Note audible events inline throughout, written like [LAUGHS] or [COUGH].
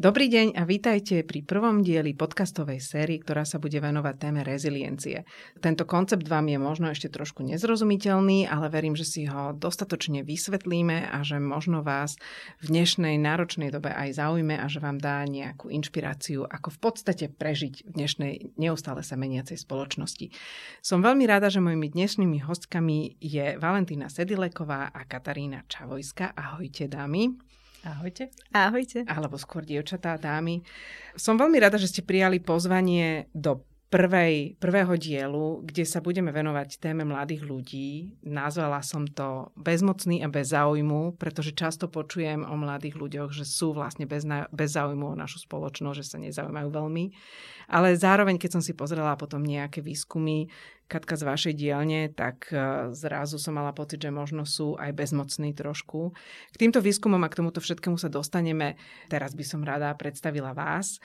Dobrý deň a vítajte pri prvom dieli podcastovej série, ktorá sa bude venovať téme reziliencie. Tento koncept vám je možno ešte trošku nezrozumiteľný, ale verím, že si ho dostatočne vysvetlíme a že možno vás v dnešnej náročnej dobe aj zaujme a že vám dá nejakú inšpiráciu, ako v podstate prežiť v dnešnej neustále sa meniacej spoločnosti. Som veľmi rada, že mojimi dnešnými hostkami je Valentína Sedileková a Katarína Čavojska. Ahojte dámy. Ahojte. Ahojte. Alebo skôr dievčatá, dámy. Som veľmi rada, že ste prijali pozvanie do prvej, prvého dielu, kde sa budeme venovať téme mladých ľudí. Nazvala som to Bezmocný a bez záujmu, pretože často počujem o mladých ľuďoch, že sú vlastne bez, bez záujmu o našu spoločnosť, že sa nezaujímajú veľmi. Ale zároveň, keď som si pozrela potom nejaké výskumy, Katka z vašej dielne, tak e, zrazu som mala pocit, že možno sú aj bezmocní trošku. K týmto výskumom a k tomuto všetkému sa dostaneme. Teraz by som rada predstavila vás.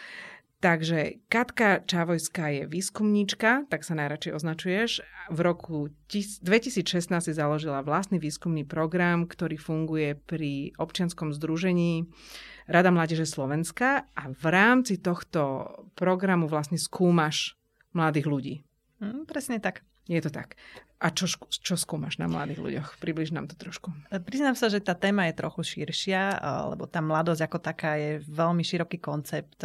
Takže Katka Čavojská je výskumníčka, tak sa najradšej označuješ. V roku 2016 si založila vlastný výskumný program, ktorý funguje pri občianskom združení Rada Mládeže Slovenska a v rámci tohto programu vlastne skúmaš mladých ľudí. Mm, presne tak. Je to tak. A čo, čo skúmaš na mladých ľuďoch? Približ nám to trošku. E, priznám sa, že tá téma je trochu širšia, lebo tá mladosť ako taká je veľmi široký koncept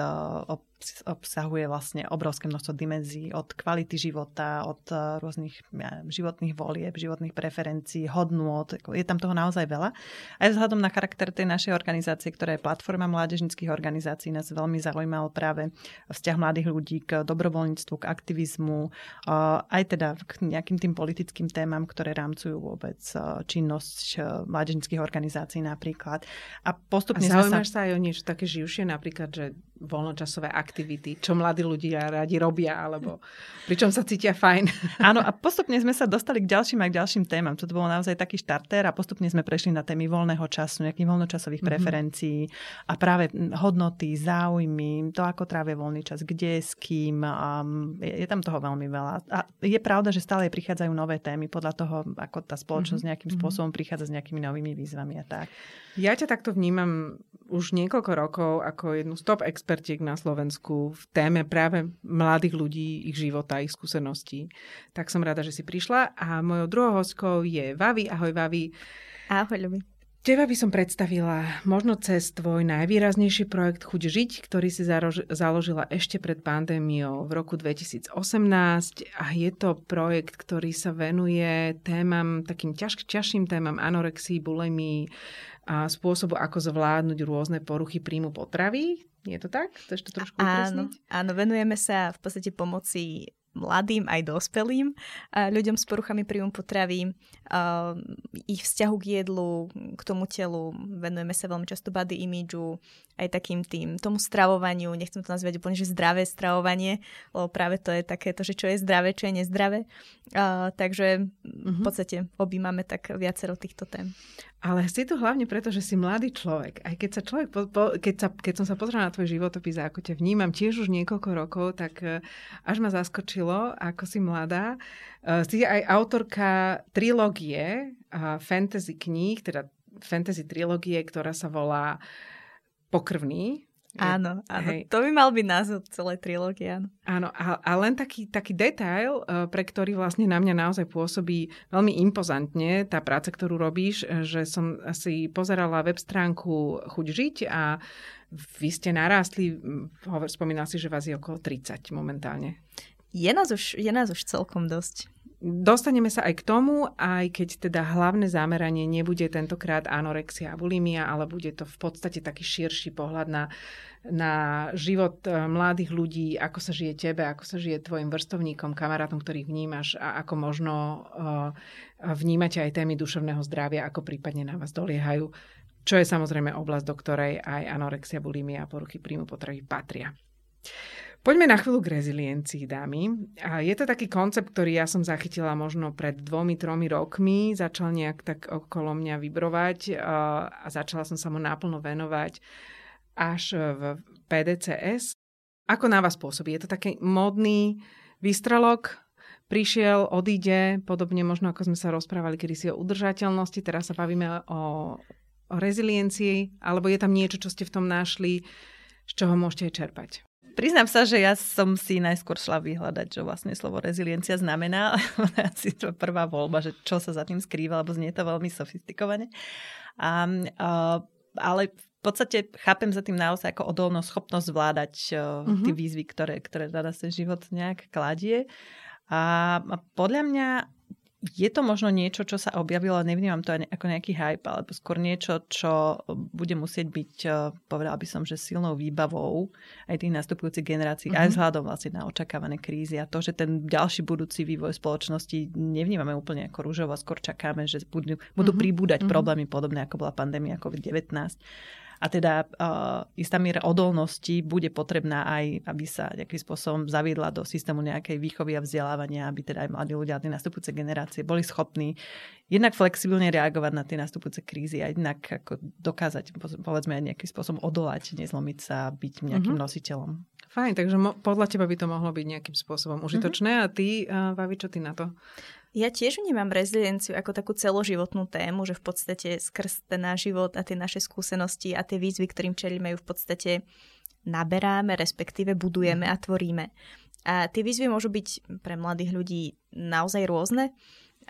obsahuje vlastne obrovské množstvo dimenzií od kvality života, od rôznych životných volieb, životných preferencií, hodnôt. Je tam toho naozaj veľa. Aj vzhľadom na charakter tej našej organizácie, ktorá je platforma mládežnických organizácií, nás veľmi zaujímal práve vzťah mladých ľudí k dobrovoľníctvu, k aktivizmu, aj teda k nejakým tým politickým témam, ktoré rámcujú vôbec eh, činnosť mládežnických organizácií napríklad. A postupne a zaujímaš sa... sa aj o niečo také živšie, napríklad, že voľnočasové aktivity, čo mladí ľudia radi robia, alebo pričom sa cítia fajn. [LAUGHS] Áno, a postupne sme sa dostali k ďalším a k ďalším témam. To bolo naozaj taký štartér a postupne sme prešli na témy voľného času, nejakých voľnočasových mm-hmm. preferencií a práve hodnoty, záujmy, to, ako trávia voľný čas, kde, s kým. A je, je tam toho veľmi veľa. A je pravda, že stále prichádzajú nové témy podľa toho, ako tá spoločnosť mm-hmm. nejakým spôsobom prichádza s nejakými novými výzvami a tak. Ja ťa takto vnímam už niekoľko rokov ako jednu z top expertiek na Slovensku v téme práve mladých ľudí, ich života, ich skúseností. Tak som rada, že si prišla. A mojou druhou hostkou je Vavi. Ahoj, Vavi. Ahoj, Ľubi. Teba by som predstavila možno cez tvoj najvýraznejší projekt Chuť žiť, ktorý si založila ešte pred pandémiou v roku 2018 a je to projekt, ktorý sa venuje témam, takým ťaž, ťažším témam anorexii, bulimii, a spôsobu, ako zvládnuť rôzne poruchy príjmu potravy. Je to tak? Chceš to trošku áno, áno, venujeme sa v podstate pomoci mladým aj dospelým ľuďom s poruchami príjmu potravy, ich vzťahu k jedlu, k tomu telu, venujeme sa veľmi často body imidžu, aj takým tým, tomu stravovaniu, nechcem to nazvať úplne, že zdravé stravovanie, lebo práve to je takéto, že čo je zdravé, čo je nezdravé. takže v mhm. podstate objímame tak viacero týchto tém. Ale si tu hlavne preto, že si mladý človek. Aj keď, sa človek po, po, keď, sa, keď som sa pozrela na tvoj životopis ako ťa vnímam tiež už niekoľko rokov, tak e, až ma zaskočilo, ako si mladá. Uh, si aj autorka trilógie uh, fantasy kníh, teda fantasy trilógie, ktorá sa volá Pokrvný. Áno, áno. Hej. To by mal byť názov celej trilógie, áno. Áno, a, a len taký, taký detail, e, pre ktorý vlastne na mňa naozaj pôsobí veľmi impozantne tá práca, ktorú robíš, e, že som si pozerala web stránku Chuť žiť a vy ste narástli, spomínal si, že vás je okolo 30 momentálne. Je nás už, je nás už celkom dosť. Dostaneme sa aj k tomu, aj keď teda hlavné zameranie nebude tentokrát anorexia a bulimia, ale bude to v podstate taký širší pohľad na, na život e, mladých ľudí, ako sa žije tebe, ako sa žije tvojim vrstovníkom, kamarátom, ktorých vnímaš a ako možno uh, vnímate aj témy duševného zdravia, ako prípadne na vás doliehajú, čo je samozrejme oblasť, do ktorej aj anorexia, bulimia a poruchy príjmu potravy patria. Poďme na chvíľu k reziliencii, dámy. A je to taký koncept, ktorý ja som zachytila možno pred dvomi, tromi rokmi. Začal nejak tak okolo mňa vybrovať a začala som sa mu náplno venovať až v PDCS. Ako na vás pôsobí? Je to taký modný výstrelok, prišiel, odíde, podobne možno ako sme sa rozprávali kedy si o udržateľnosti, teraz sa bavíme o, o reziliencii, alebo je tam niečo, čo ste v tom našli, z čoho môžete čerpať. Priznám sa, že ja som si najskôr šla vyhľadať, čo vlastne slovo reziliencia znamená. [LAUGHS] Asi to prvá voľba, že čo sa za tým skrýva, lebo znie to veľmi sofistikovane. A, a, ale v podstate chápem za tým naozaj ako odolnosť, schopnosť zvládať uh-huh. tie výzvy, ktoré, ktoré teda ten život nejak kladie. A, a podľa mňa je to možno niečo, čo sa objavilo, nevnímam to ako nejaký hype, alebo skôr niečo, čo bude musieť byť, eh, povedala by som, že silnou výbavou aj tých nastupujúcich generácií, mm-hmm. aj mhm. vzhľadom vlastne na očakávané krízy a to, že ten ďalší budúci vývoj spoločnosti nevnímame úplne ako rúžovo, skôr čakáme, že budú, budú mm-hmm. pribúdať mm-hmm. problémy podobné, ako bola pandémia COVID-19 a teda uh, istá miera odolnosti bude potrebná aj, aby sa nejakým spôsobom zaviedla do systému nejakej výchovy a vzdelávania, aby teda aj mladí ľudia tie nastupujúce generácie boli schopní jednak flexibilne reagovať na tie nastupujúce krízy a jednak ako dokázať, povedzme, aj nejakým spôsobom odolať, nezlomiť sa, byť nejakým mm-hmm. nositeľom. Fajn, takže mo- podľa teba by to mohlo byť nejakým spôsobom užitočné. Mm-hmm. A ty, uh, Vavi, čo ty na to? Ja tiež vnímam rezilienciu ako takú celoživotnú tému, že v podstate skrz ten náš život a tie naše skúsenosti a tie výzvy, ktorým čelíme, ju v podstate naberáme, respektíve budujeme a tvoríme. A tie výzvy môžu byť pre mladých ľudí naozaj rôzne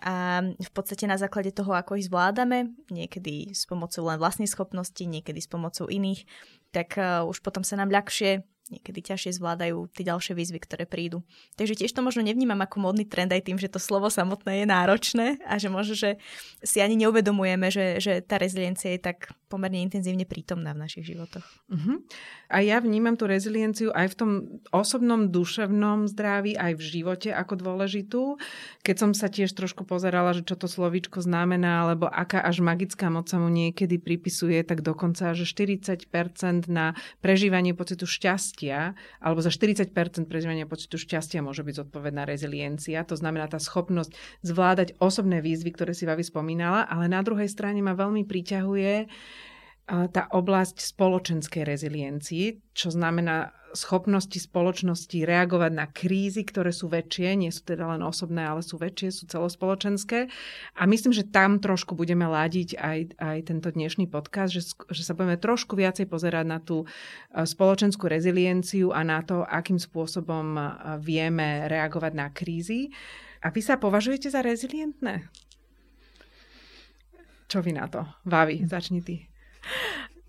a v podstate na základe toho, ako ich zvládame, niekedy s pomocou len vlastnej schopnosti, niekedy s pomocou iných, tak uh, už potom sa nám ľahšie niekedy ťažšie zvládajú tie ďalšie výzvy, ktoré prídu. Takže tiež to možno nevnímam ako módny trend aj tým, že to slovo samotné je náročné a že možno, že si ani neuvedomujeme, že, že tá reziliencia je tak pomerne intenzívne prítomná v našich životoch. Uh-huh. A ja vnímam tú rezilienciu aj v tom osobnom duševnom zdraví, aj v živote ako dôležitú. Keď som sa tiež trošku pozerala, že čo to slovíčko znamená, alebo aká až magická moc sa mu niekedy pripisuje, tak dokonca, že 40% na prežívanie pocitu šťastia šťastia, alebo za 40% prežívania pocitu šťastia môže byť zodpovedná reziliencia. To znamená tá schopnosť zvládať osobné výzvy, ktoré si Vavi spomínala, ale na druhej strane ma veľmi priťahuje tá oblasť spoločenskej reziliencii, čo znamená schopnosti spoločnosti reagovať na krízy, ktoré sú väčšie, nie sú teda len osobné, ale sú väčšie, sú celospoločenské. A myslím, že tam trošku budeme ladiť aj, aj tento dnešný podcast, že, že sa budeme trošku viacej pozerať na tú e, spoločenskú rezilienciu a na to, akým spôsobom e, vieme reagovať na krízy. A vy sa považujete za rezilientné? Čo vy na to? Vavi, začni ty.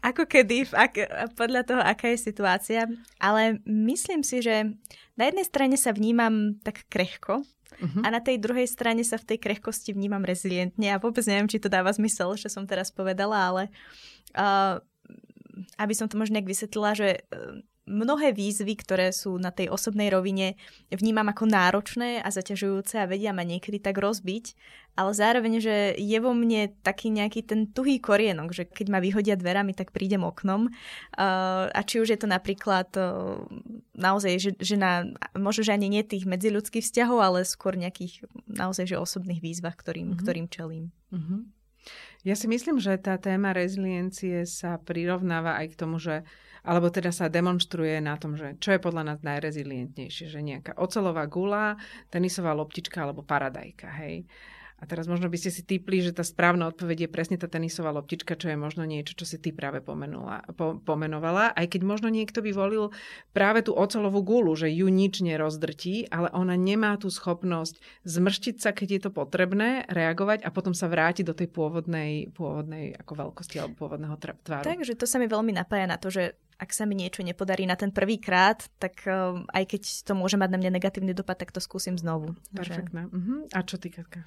Ako kedy, ak, podľa toho, aká je situácia. Ale myslím si, že na jednej strane sa vnímam tak krehko uh-huh. a na tej druhej strane sa v tej krehkosti vnímam rezilientne. A vôbec neviem, či to dáva zmysel, čo som teraz povedala, ale uh, aby som to možno nejak vysvetlila, že uh, mnohé výzvy, ktoré sú na tej osobnej rovine, vnímam ako náročné a zaťažujúce a vedia ma niekedy tak rozbiť, ale zároveň, že je vo mne taký nejaký ten tuhý korienok, že keď ma vyhodia dverami, tak prídem oknom. Uh, a či už je to napríklad uh, naozaj, že, že na, možno, že ani nie tých medziľudských vzťahov, ale skôr nejakých naozaj, že osobných výzvach, ktorým, mm-hmm. ktorým čelím. Mm-hmm. Ja si myslím, že tá téma reziliencie sa prirovnáva aj k tomu, že alebo teda sa demonstruje na tom, že čo je podľa nás najrezilientnejšie, že nejaká ocelová gula, tenisová loptička alebo paradajka, hej. A teraz možno by ste si typli, že tá správna odpoveď je presne tá tenisová loptička, čo je možno niečo, čo si ty práve pomenula, po, pomenovala. Aj keď možno niekto by volil práve tú ocelovú gulu, že ju nič nerozdrtí, ale ona nemá tú schopnosť zmrštiť sa, keď je to potrebné, reagovať a potom sa vrátiť do tej pôvodnej, pôvodnej ako veľkosti alebo pôvodného tváru. Takže to sa mi veľmi napája na to, že ak sa mi niečo nepodarí na ten prvý krát, tak um, aj keď to môže mať na mňa negatívny dopad, tak to skúsim znovu. Perfektné. Že... Uh-huh. A čo ty, Katka?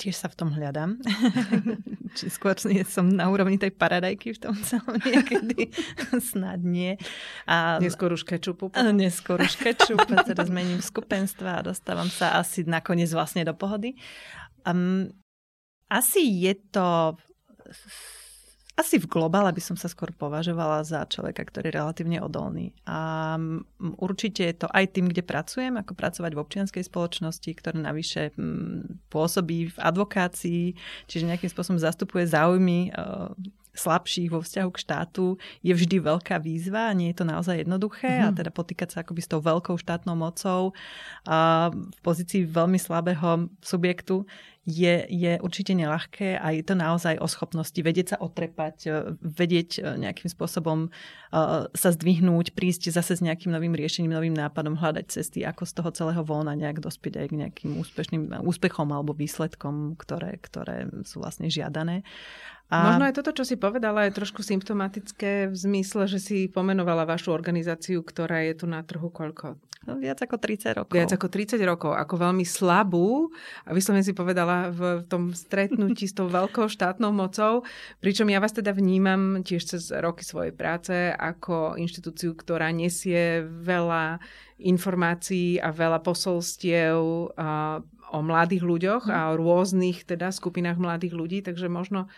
Tiež sa v tom hľadám. [LAUGHS] Či skôr nie som na úrovni tej paradajky v tom celom niekedy. [LAUGHS] Snad nie. A, neskôr už kečupu. Neskôr už kečup. [LAUGHS] teda zmením skupenstva a dostávam sa asi nakoniec vlastne do pohody. Um, asi je to asi v globále by som sa skôr považovala za človeka, ktorý je relatívne odolný. A určite je to aj tým, kde pracujem, ako pracovať v občianskej spoločnosti, ktorá navyše pôsobí v advokácii, čiže nejakým spôsobom zastupuje záujmy e, slabších vo vzťahu k štátu je vždy veľká výzva nie je to naozaj jednoduché mm-hmm. a mhm. teda potýkať sa akoby s tou veľkou štátnou mocou a v pozícii veľmi slabého subjektu je, je určite nelahké a je to naozaj o schopnosti vedieť sa otrepať, e, vedieť e, nejakým spôsobom sa zdvihnúť, prísť zase s nejakým novým riešením, novým nápadom, hľadať cesty, ako z toho celého von a nejak dospieť aj k nejakým úspešným úspechom alebo výsledkom, ktoré, ktoré sú vlastne žiadané. A... Možno aj toto, čo si povedala, je trošku symptomatické v zmysle, že si pomenovala vašu organizáciu, ktorá je tu na trhu koľko? No, viac ako 30 rokov. Viac ako 30 rokov, ako veľmi slabú. A vyslovene si povedala v tom stretnutí s tou [LAUGHS] veľkou štátnou mocou. Pričom ja vás teda vnímam tiež cez roky svojej práce ako inštitúciu, ktorá nesie veľa informácií a veľa posolstiev o mladých ľuďoch a o rôznych teda skupinách mladých ľudí, takže možno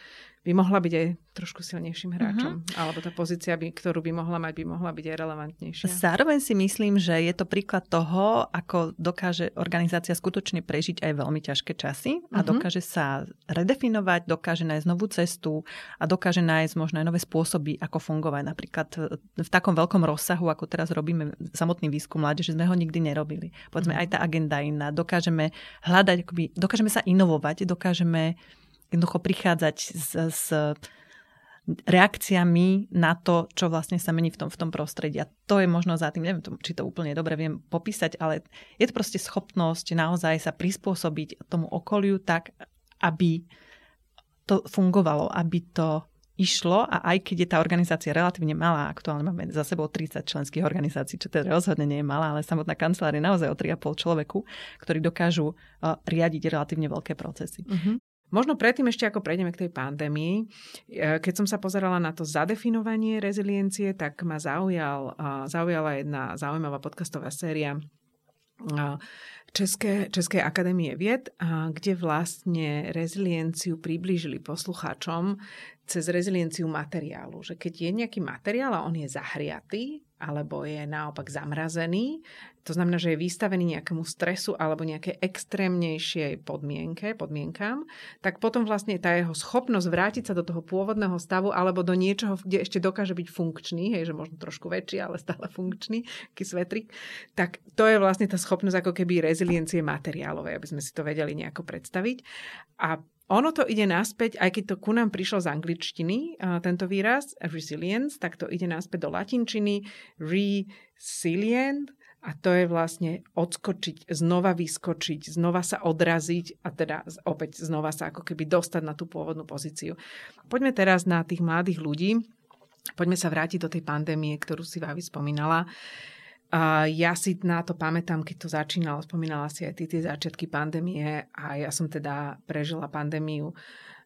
by mohla byť aj trošku silnejším hráčom. Uh-huh. Alebo tá pozícia, by, ktorú by mohla mať, by mohla byť aj relevantnejšia. Zároveň si myslím, že je to príklad toho, ako dokáže organizácia skutočne prežiť aj veľmi ťažké časy a uh-huh. dokáže sa redefinovať, dokáže nájsť novú cestu a dokáže nájsť možno aj nové spôsoby, ako fungovať. Napríklad v takom veľkom rozsahu, ako teraz robíme samotný výskum mládeže, sme ho nikdy nerobili. Povedzme, uh-huh. aj tá agenda iná. Dokážeme hľadať, akoby, dokážeme sa inovovať, dokážeme jednoducho prichádzať s, s reakciami na to, čo vlastne sa mení v tom, v tom prostredí. A to je možno za tým, neviem, či to úplne dobre viem popísať, ale je to proste schopnosť naozaj sa prispôsobiť tomu okoliu tak, aby to fungovalo, aby to išlo a aj keď je tá organizácia relatívne malá, aktuálne máme za sebou 30 členských organizácií, čo teda rozhodne nie je malá, ale samotná kancelár je naozaj o 3,5 človeku, ktorí dokážu uh, riadiť relatívne veľké procesy. Uh-huh. Možno predtým ešte ako prejdeme k tej pandémii, e, keď som sa pozerala na to zadefinovanie reziliencie, tak ma zaujal, zaujala jedna zaujímavá podcastová séria České, Českej akadémie vied, kde vlastne rezilienciu priblížili poslucháčom cez rezilienciu materiálu. Že keď je nejaký materiál a on je zahriatý, alebo je naopak zamrazený, to znamená, že je vystavený nejakému stresu alebo nejakej extrémnejšej podmienke, podmienkám, tak potom vlastne tá jeho schopnosť vrátiť sa do toho pôvodného stavu alebo do niečoho, kde ešte dokáže byť funkčný, hej, že možno trošku väčší, ale stále funkčný, aký svetrik, tak to je vlastne tá schopnosť ako keby reziliencie materiálovej, aby sme si to vedeli nejako predstaviť. A ono to ide naspäť, aj keď to ku nám prišlo z angličtiny, tento výraz, resilience, tak to ide naspäť do latinčiny, resilient, a to je vlastne odskočiť, znova vyskočiť, znova sa odraziť a teda opäť znova sa ako keby dostať na tú pôvodnú pozíciu. Poďme teraz na tých mladých ľudí. Poďme sa vrátiť do tej pandémie, ktorú si Vávi spomínala. Uh, ja si na to pamätám, keď to začínalo, spomínala si aj ty tie začiatky pandémie a ja som teda prežila pandémiu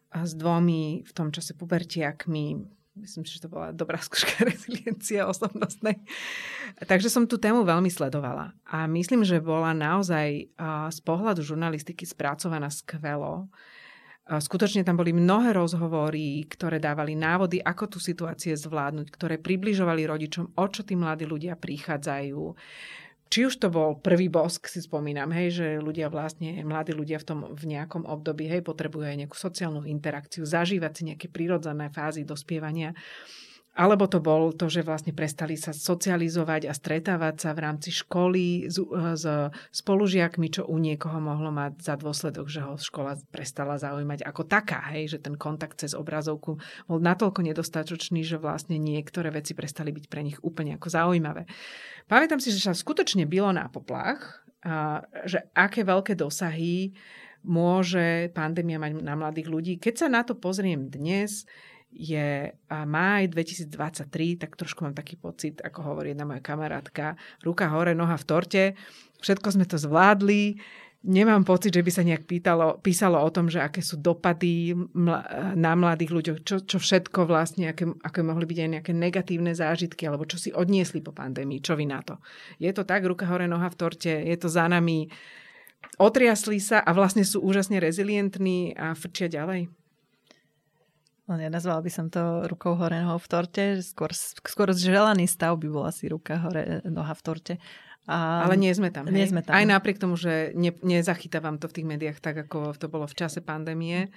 s dvomi v tom čase pubertiakmi, Myslím si, že to bola dobrá [LAUGHS] skúška reziliencia osobnostnej. Takže som tú tému veľmi sledovala. A myslím, že bola naozaj z pohľadu žurnalistiky spracovaná skvelo. Skutočne tam boli mnohé rozhovory, ktoré dávali návody, ako tú situácie zvládnuť, ktoré približovali rodičom, o čo tí mladí ľudia prichádzajú či už to bol prvý bosk, si spomínam, hej, že ľudia vlastne, mladí ľudia v tom v nejakom období, hej, potrebujú aj nejakú sociálnu interakciu, zažívať si nejaké prírodzené fázy dospievania. Alebo to bol to, že vlastne prestali sa socializovať a stretávať sa v rámci školy s, s spolužiakmi, čo u niekoho mohlo mať za dôsledok, že ho škola prestala zaujímať ako taká, hej, že ten kontakt cez obrazovku bol natoľko nedostatočný, že vlastne niektoré veci prestali byť pre nich úplne ako zaujímavé. Pamätám si, že sa skutočne bylo na poplach, a, že aké veľké dosahy môže pandémia mať na mladých ľudí. Keď sa na to pozriem dnes, je máj 2023, tak trošku mám taký pocit, ako hovorí jedna moja kamarátka, ruka hore, noha v torte, všetko sme to zvládli, nemám pocit, že by sa nejak pýtalo, písalo o tom, že aké sú dopady mla, na mladých ľuďoch, čo, čo všetko vlastne, aké, aké mohli byť aj nejaké negatívne zážitky, alebo čo si odniesli po pandémii, čo vy na to. Je to tak, ruka hore, noha v torte, je to za nami, otriasli sa a vlastne sú úžasne rezilientní a frčia ďalej? No nenazval by som to rukou hore nohou v torte, skôr, skôr želaný stav by bol asi ruka hore noha v torte. A, Ale nie sme tam, hej? Nie sme tam. Aj napriek tomu, že ne, nezachytávam to v tých médiách tak, ako to bolo v čase pandémie,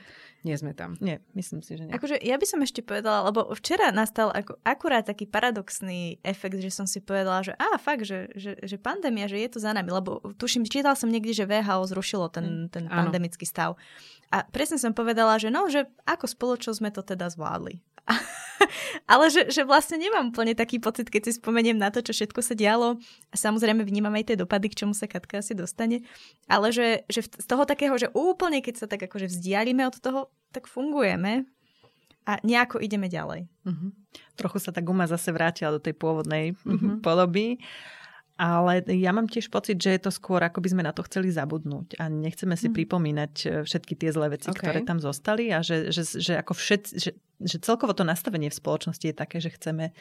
nie sme tam. Nie, myslím si, že nie. Akože ja by som ešte povedala, lebo včera nastal ako, akurát taký paradoxný efekt, že som si povedala, že á, fakt, že, že, že pandémia, že je to za nami, lebo tuším, čítal som niekde, že VHO zrušilo ten, hm, ten pandemický stav. A presne som povedala, že no, že ako spoločnosť sme to teda zvládli. [LAUGHS] [LAUGHS] Ale že, že vlastne nemám úplne taký pocit, keď si spomeniem na to, čo všetko sa dialo. A samozrejme vnímam aj tie dopady, k čomu sa Katka asi dostane. Ale že, že z toho takého, že úplne keď sa tak akože vzdialíme od toho, tak fungujeme a nejako ideme ďalej. Uh-huh. Trochu sa tá guma zase vrátila do tej pôvodnej uh-huh. podoby. Ale ja mám tiež pocit, že je to skôr, ako by sme na to chceli zabudnúť a nechceme si mm. pripomínať e, všetky tie zlé veci, okay. ktoré tam zostali a že, že, že ako všetci, že, že celkovo to nastavenie v spoločnosti je také, že chceme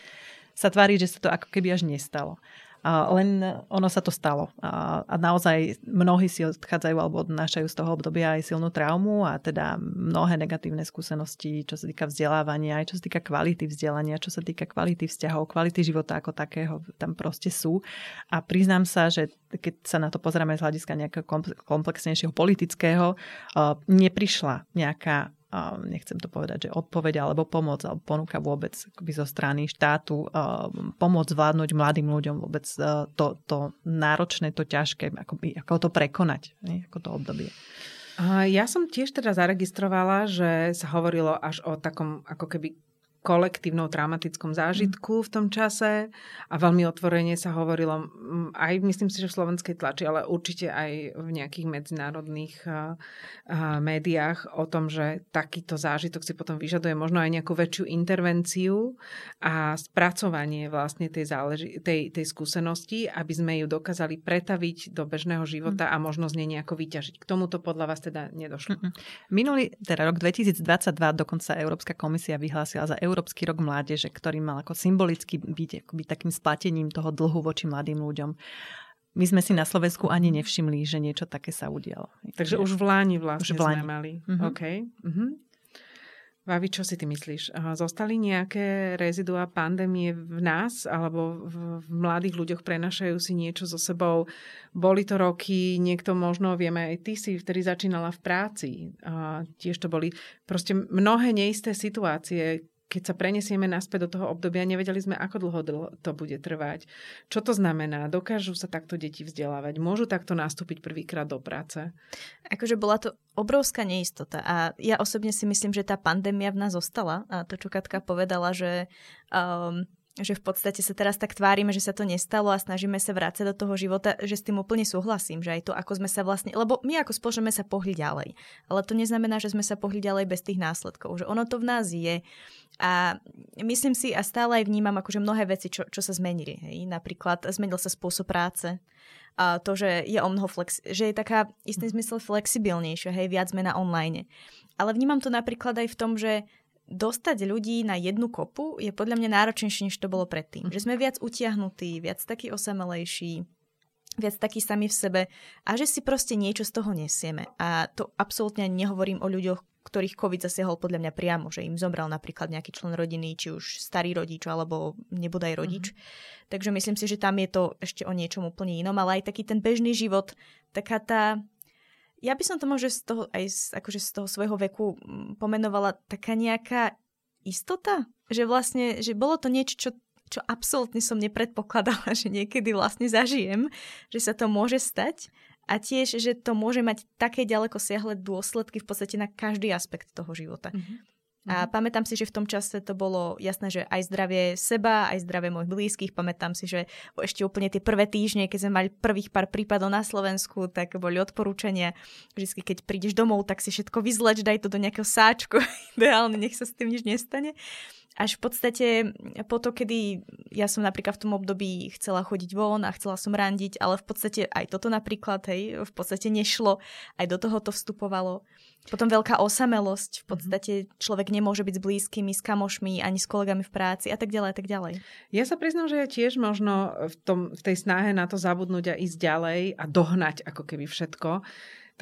sa tváriť, že sa to ako keby až nestalo. Len ono sa to stalo. A naozaj mnohí si odchádzajú alebo odnášajú z toho obdobia aj silnú traumu a teda mnohé negatívne skúsenosti, čo sa týka vzdelávania, aj čo sa týka kvality vzdelania, čo sa týka kvality vzťahov, kvality života ako takého, tam proste sú. A priznám sa, že keď sa na to pozrieme z hľadiska nejakého komplexnejšieho politického, neprišla nejaká nechcem to povedať, že odpoveď alebo pomoc alebo ponuka vôbec akoby zo strany štátu pomoc zvládnuť mladým ľuďom vôbec to, to náročné, to ťažké, akoby, ako to prekonať, nie? ako to obdobie. Ja som tiež teda zaregistrovala, že sa hovorilo až o takom ako keby kolektívnom traumatickom zážitku v tom čase a veľmi otvorene sa hovorilo aj myslím si, že v slovenskej tlači, ale určite aj v nejakých medzinárodných uh, uh, médiách o tom, že takýto zážitok si potom vyžaduje možno aj nejakú väčšiu intervenciu a spracovanie vlastne tej, záleži- tej, tej skúsenosti, aby sme ju dokázali pretaviť do bežného života a možno z nej nejako vyťažiť. K tomuto podľa vás teda nedošlo. Minulý, teda rok 2022 dokonca Európska komisia vyhlásila za Európsky rok mládeže, ktorý mal ako symbolicky byť akoby takým splatením toho dlhu voči mladým ľuďom. My sme si na Slovensku ani nevšimli, že niečo také sa udialo. Takže už v Láni vlastne už v Láni. sme mali. Uh-huh. OK. Uh-huh. Vavi, čo si ty myslíš? Zostali nejaké rezidua pandémie v nás alebo v, v mladých ľuďoch prenašajú si niečo so sebou? Boli to roky, niekto možno, vieme, aj ty si vtedy začínala v práci. A tiež to boli proste mnohé neisté situácie, keď sa prenesieme naspäť do toho obdobia, nevedeli sme, ako dlho to bude trvať. Čo to znamená? Dokážu sa takto deti vzdelávať? Môžu takto nastúpiť prvýkrát do práce? Akože bola to obrovská neistota a ja osobne si myslím, že tá pandémia v nás zostala a to, čo Katka povedala, že um, že v podstate sa teraz tak tvárime, že sa to nestalo a snažíme sa vrácať do toho života, že s tým úplne súhlasím, že aj to, ako sme sa vlastne, lebo my ako spoločnosť sa pohli ďalej, ale to neznamená, že sme sa pohli ďalej bez tých následkov, že ono to v nás je a myslím si a stále aj vnímam akože mnohé veci, čo, čo sa zmenili. Hej. Napríklad zmenil sa spôsob práce, a to, že je o mnoho flex, že je taká istým zmysle flexibilnejšia, hej, viac sme na online. Ale vnímam to napríklad aj v tom, že dostať ľudí na jednu kopu je podľa mňa náročnejšie, než to bolo predtým. Že sme viac utiahnutí, viac takí osamelejší, viac takí sami v sebe a že si proste niečo z toho nesieme. A to absolútne nehovorím o ľuďoch, ktorých COVID zasiahol podľa mňa priamo, že im zomrel napríklad nejaký člen rodiny, či už starý rodič, alebo nebodaj rodič. Mm-hmm. Takže myslím si, že tam je to ešte o niečom úplne inom, ale aj taký ten bežný život, taká tá ja by som to možno z toho, aj z, akože z toho svojho veku mm, pomenovala taká nejaká istota, že vlastne, že bolo to niečo, čo, čo absolútne som nepredpokladala, [LAUGHS] že niekedy vlastne zažijem, že sa to môže stať a tiež, že to môže mať také ďaleko siahle dôsledky v podstate na každý aspekt toho života. Mm-hmm. A mhm. pamätám si, že v tom čase to bolo jasné, že aj zdravie seba, aj zdravie mojich blízkych. Pamätám si, že ešte úplne tie prvé týždne, keď sme mali prvých pár prípadov na Slovensku, tak boli odporúčania. Vždy, keď prídeš domov, tak si všetko vyzleč, daj to do nejakého sáčku. [LAUGHS] Ideálne, nech sa s tým nič nestane až v podstate po to, kedy ja som napríklad v tom období chcela chodiť von a chcela som randiť, ale v podstate aj toto napríklad, hej, v podstate nešlo, aj do toho to vstupovalo. Potom veľká osamelosť, v mhm. podstate človek nemôže byť s blízkymi, s kamošmi, ani s kolegami v práci a tak ďalej a tak ďalej. Ja sa priznám, že ja tiež možno v, tom, v tej snahe na to zabudnúť a ísť ďalej a dohnať ako keby všetko,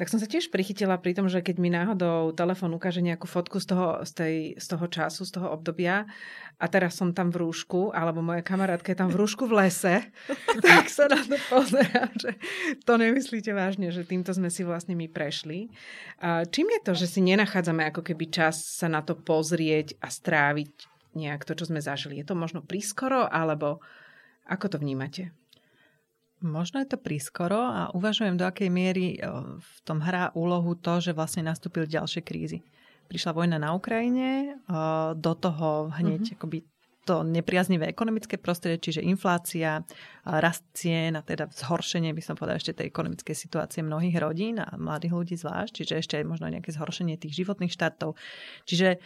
tak som sa tiež prichytila pri tom, že keď mi náhodou telefon ukáže nejakú fotku z toho, z, tej, z toho času, z toho obdobia a teraz som tam v rúšku, alebo moja kamarátka je tam v rúšku v lese, [LAUGHS] tak sa na to pozerám, že to nemyslíte vážne, že týmto sme si vlastne my prešli. Čím je to, že si nenachádzame ako keby čas sa na to pozrieť a stráviť nejak to, čo sme zažili? Je to možno prískoro, alebo ako to vnímate? Možno je to prískoro a uvažujem, do akej miery e, v tom hrá úlohu to, že vlastne nastúpili ďalšie krízy. Prišla vojna na Ukrajine, e, do toho hneď mm-hmm. akoby to nepriaznivé ekonomické prostredie, čiže inflácia, rast cien a teda zhoršenie, by som povedala, ešte tej ekonomickej situácie mnohých rodín a mladých ľudí zvlášť, čiže ešte aj možno nejaké zhoršenie tých životných štátov. Čiže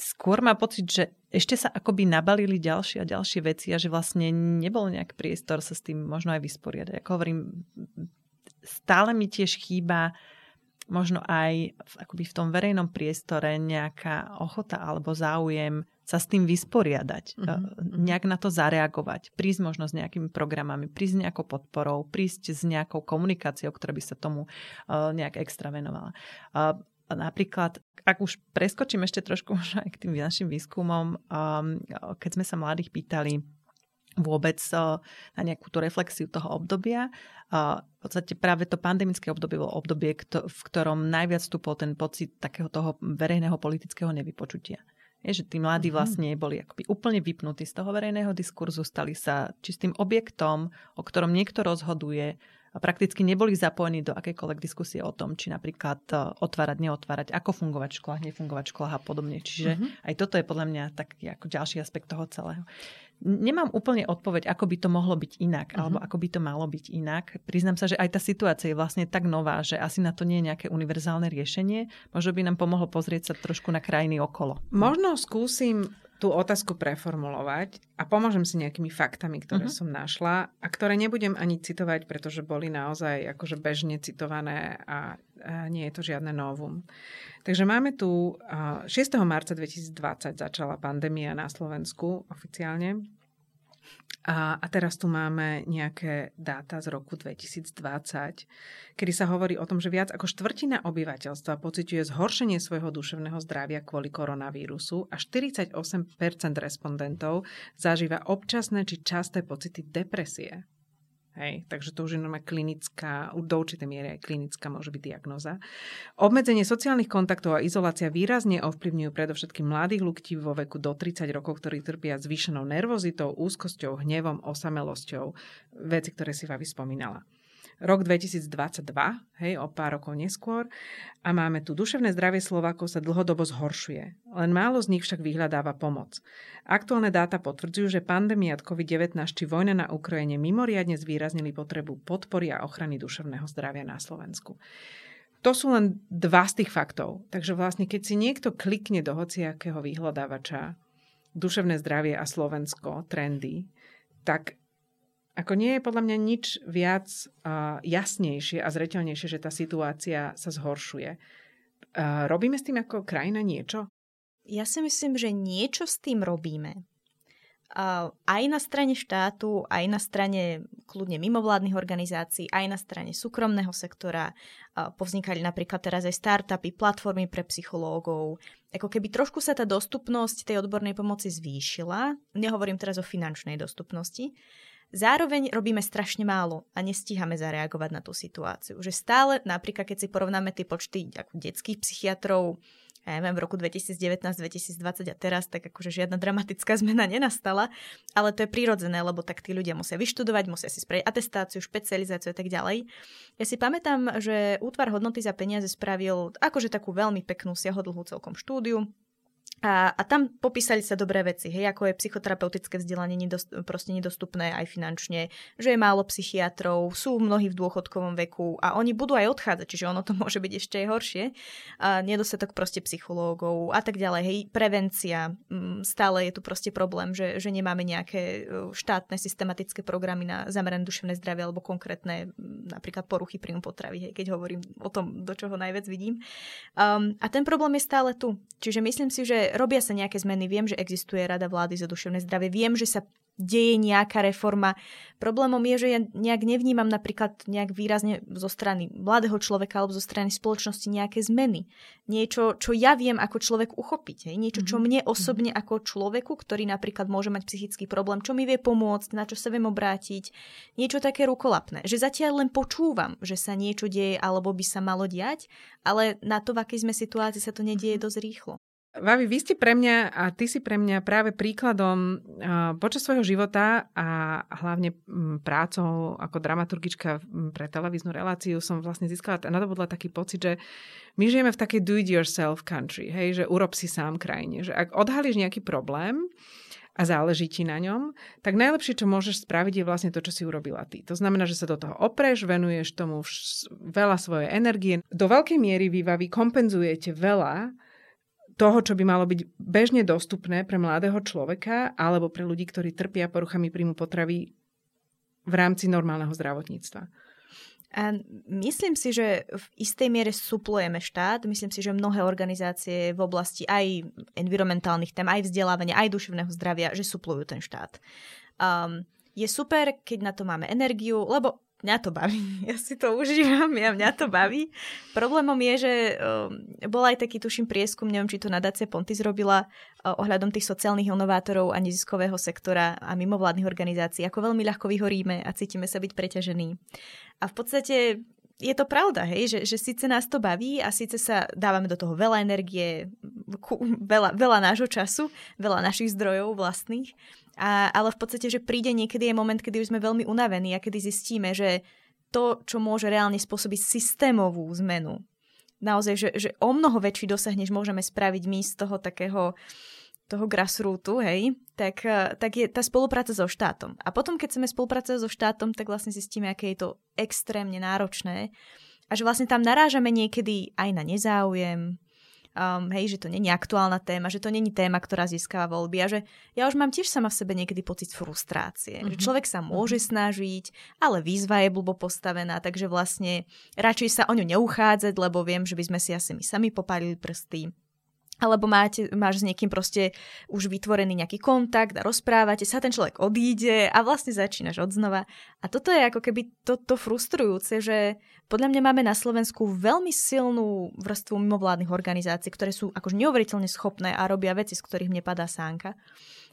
skôr má pocit, že ešte sa akoby nabalili ďalšie a ďalšie veci a že vlastne nebol nejak priestor sa s tým možno aj vysporiadať. Ako hovorím, stále mi tiež chýba možno aj v, akoby v tom verejnom priestore nejaká ochota alebo záujem sa s tým vysporiadať, mm-hmm. nejak na to zareagovať, prísť možno s nejakými programami, prísť s nejakou podporou, prísť s nejakou komunikáciou, ktorá by sa tomu uh, nejak extra venovala. Napríklad, ak už preskočím ešte trošku [LAUGHS] aj k tým našim výskumom, um, keď sme sa mladých pýtali vôbec uh, na nejakú tú reflexiu toho obdobia. Uh, v podstate práve to pandemické obdobie bolo obdobie, v ktorom najviac vstupol ten pocit takého toho verejného politického nevypočutia. Je, že tí mladí mhm. vlastne boli akoby úplne vypnutí z toho verejného diskurzu, stali sa čistým objektom, o ktorom niekto rozhoduje, prakticky neboli zapojení do akejkoľvek diskusie o tom, či napríklad e, otvárať, neotvárať, ako fungovať v školách, nefungovať v školách a podobne. Čiže uh-huh. aj toto je podľa mňa taký ako ďalší aspekt toho celého. Nemám úplne odpoveď, ako by to mohlo byť inak, uh-huh. alebo ako by to malo byť inak. Priznám sa, že aj tá situácia je vlastne tak nová, že asi na to nie je nejaké univerzálne riešenie. Možno by nám pomohlo pozrieť sa trošku na krajiny okolo. Možno skúsim tú otázku preformulovať a pomôžem si nejakými faktami, ktoré uh-huh. som našla a ktoré nebudem ani citovať, pretože boli naozaj akože bežne citované a, a nie je to žiadne novum. Takže máme tu 6. marca 2020 začala pandémia na Slovensku oficiálne a, teraz tu máme nejaké dáta z roku 2020, kedy sa hovorí o tom, že viac ako štvrtina obyvateľstva pociťuje zhoršenie svojho duševného zdravia kvôli koronavírusu a 48% respondentov zažíva občasné či časté pocity depresie. Hej, takže to už je normálne klinická, do určitej miery aj klinická môže byť diagnoza. Obmedzenie sociálnych kontaktov a izolácia výrazne ovplyvňujú predovšetkým mladých ľudí vo veku do 30 rokov, ktorí trpia zvýšenou nervozitou, úzkosťou, hnevom, osamelosťou. Veci, ktoré si Favi spomínala rok 2022, hej, o pár rokov neskôr, a máme tu duševné zdravie Slovákov sa dlhodobo zhoršuje. Len málo z nich však vyhľadáva pomoc. Aktuálne dáta potvrdzujú, že pandémia COVID-19 či vojna na Ukrajine mimoriadne zvýraznili potrebu podpory a ochrany duševného zdravia na Slovensku. To sú len dva z tých faktov. Takže vlastne, keď si niekto klikne do hociakého vyhľadávača duševné zdravie a Slovensko, trendy, tak ako nie je podľa mňa nič viac uh, jasnejšie a zreteľnejšie, že tá situácia sa zhoršuje. Uh, robíme s tým ako krajina niečo? Ja si myslím, že niečo s tým robíme. Uh, aj na strane štátu, aj na strane kľudne mimovládnych organizácií, aj na strane súkromného sektora. Uh, povznikali napríklad teraz aj startupy, platformy pre psychológov. Ako keby trošku sa tá dostupnosť tej odbornej pomoci zvýšila. Nehovorím teraz o finančnej dostupnosti, Zároveň robíme strašne málo a nestíhame zareagovať na tú situáciu. Že stále, napríklad keď si porovnáme tie počty ako detských psychiatrov, ja neviem, v roku 2019, 2020 a teraz, tak akože žiadna dramatická [LAUGHS] zmena nenastala, ale to je prirodzené, lebo tak tí ľudia musia vyštudovať, musia si spraviť atestáciu, špecializáciu a tak ďalej. Ja si pamätám, že útvar hodnoty za peniaze spravil akože takú veľmi peknú, siahodlhú celkom štúdiu, a, a tam popísali sa dobré veci, hej, ako je psychoterapeutické vzdelanie nedost, proste nedostupné aj finančne, že je málo psychiatrov, sú mnohí v dôchodkovom veku a oni budú aj odchádzať, čiže ono to [LAUGHS] môže byť ešte aj horšie. A nedostatok proste psychológov a tak ďalej, hej, prevencia, mm, stále je tu proste problém, že, že nemáme nejaké e, štátne systematické programy na zamerané duševné zdravie alebo konkrétne napríklad poruchy príjmu potravy, hej, keď hovorím o tom, do čoho najviac vidím. Um, a ten problém je stále tu. Čiže myslím si, že robia sa nejaké zmeny. Viem, že existuje Rada vlády za duševné zdravie. Viem, že sa deje nejaká reforma. Problémom je, že ja nejak nevnímam napríklad nejak výrazne zo strany mladého človeka alebo zo strany spoločnosti nejaké zmeny. Niečo, čo ja viem ako človek uchopiť. Hej? Niečo, čo mhm. mne osobne ako človeku, ktorý napríklad môže mať psychický problém, čo mi vie pomôcť, na čo sa viem obrátiť. Niečo také rukolapné. Že zatiaľ len počúvam, že sa niečo deje alebo by sa malo diať, ale na to, v akej sme situácii, sa to nedieje dosť rýchlo. Vavi, vy ste pre mňa a ty si pre mňa práve príkladom počas svojho života a hlavne prácou ako dramaturgička pre televíznu reláciu som vlastne získala a nadobudla taký pocit, že my žijeme v takej do-it-yourself country, hej, že urob si sám krajine, že ak odhalíš nejaký problém, a záleží ti na ňom, tak najlepšie, čo môžeš spraviť, je vlastne to, čo si urobila ty. To znamená, že sa do toho opreš, venuješ tomu veľa svojej energie. Do veľkej miery vy, vy kompenzujete veľa toho, čo by malo byť bežne dostupné pre mladého človeka alebo pre ľudí, ktorí trpia poruchami príjmu potravy v rámci normálneho zdravotníctva. A myslím si, že v istej miere suplujeme štát. Myslím si, že mnohé organizácie v oblasti aj environmentálnych tém, aj vzdelávania, aj duševného zdravia, že suplujú ten štát. Um, je super, keď na to máme energiu, lebo mňa to baví. [LAUGHS] Ja si to užívam, ja mňa to baví. Problémom je, že um, bol aj taký, tuším, prieskum, neviem, či to nadácia Ponty zrobila uh, ohľadom tých sociálnych inovátorov a neziskového sektora a mimovládnych organizácií, ako veľmi ľahko vyhoríme a cítime sa byť preťažení. A v podstate je to pravda, hej, že, že síce nás to baví a síce sa dávame do toho veľa energie, veľa, veľa nášho času, veľa našich zdrojov vlastných, a, ale v podstate, že príde niekedy je moment, kedy už sme veľmi unavení a kedy zistíme, že to, čo môže reálne spôsobiť systémovú zmenu, naozaj, že, že o mnoho väčší dosah, než môžeme spraviť my z toho takého toho grassrootu, hej, tak, tak je tá spolupráca so štátom. A potom, keď chceme spolupracovať so štátom, tak vlastne zistíme, aké je to extrémne náročné a že vlastne tam narážame niekedy aj na nezáujem, um, hej, že to není aktuálna téma, že to není téma, ktorá získava voľby a že ja už mám tiež sama v sebe niekedy pocit frustrácie. Mm-hmm. Že mhm. človek sa môže mm-hmm. snažiť, ale výzva je blbo postavená, takže vlastne radšej sa o ňu neuchádzať, lebo viem, že by sme si asi my sami popálili prsty alebo máte, máš s niekým proste už vytvorený nejaký kontakt a rozprávate sa, ten človek odíde a vlastne začínaš od znova. A toto je ako keby toto to frustrujúce, že podľa mňa máme na Slovensku veľmi silnú vrstvu mimovládnych organizácií, ktoré sú akož neuveriteľne schopné a robia veci, z ktorých mne padá sánka.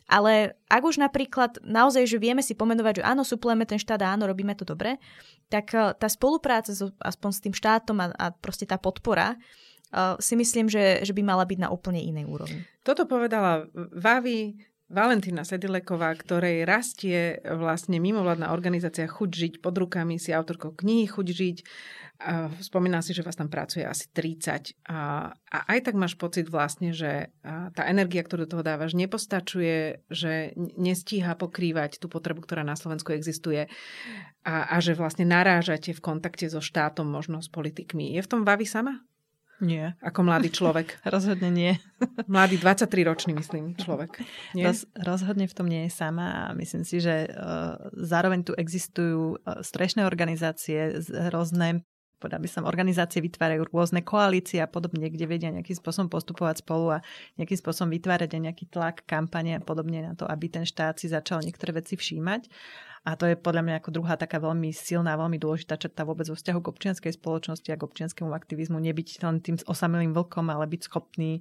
Ale ak už napríklad naozaj, že vieme si pomenovať, že áno, suplujeme ten štát a áno, robíme to dobre, tak eh, tá spolupráca so, aspoň s tým štátom a, a proste tá podpora si myslím, že, že by mala byť na úplne inej úrovni. Toto povedala Vavi Valentína Sedileková, ktorej rastie vlastne mimovládna organizácia Chuť žiť pod rukami, si autorkou knihy Chuť žiť. A spomína si, že vás tam pracuje asi 30 a, a aj tak máš pocit vlastne, že tá energia, ktorú do toho dávaš, nepostačuje, že nestíha pokrývať tú potrebu, ktorá na Slovensku existuje a, a že vlastne narážate v kontakte so štátom, možno s politikmi. Je v tom Vavi sama? Nie. Ako mladý človek. [LAUGHS] rozhodne nie. [LAUGHS] Mladý 23-ročný, myslím, človek. Nie? Roz, rozhodne v tom nie je sama a myslím si, že uh, zároveň tu existujú uh, strešné organizácie, rôzne povedal by som, organizácie vytvárajú rôzne koalície a podobne, kde vedia nejakým spôsobom postupovať spolu a nejakým spôsobom vytvárať aj nejaký tlak, kampane a podobne na to, aby ten štát si začal niektoré veci všímať. A to je podľa mňa ako druhá taká veľmi silná, veľmi dôležitá črta vôbec vo vzťahu k občianskej spoločnosti a k občianskému aktivizmu. Nebyť len tým osamelým vlkom, ale byť schopný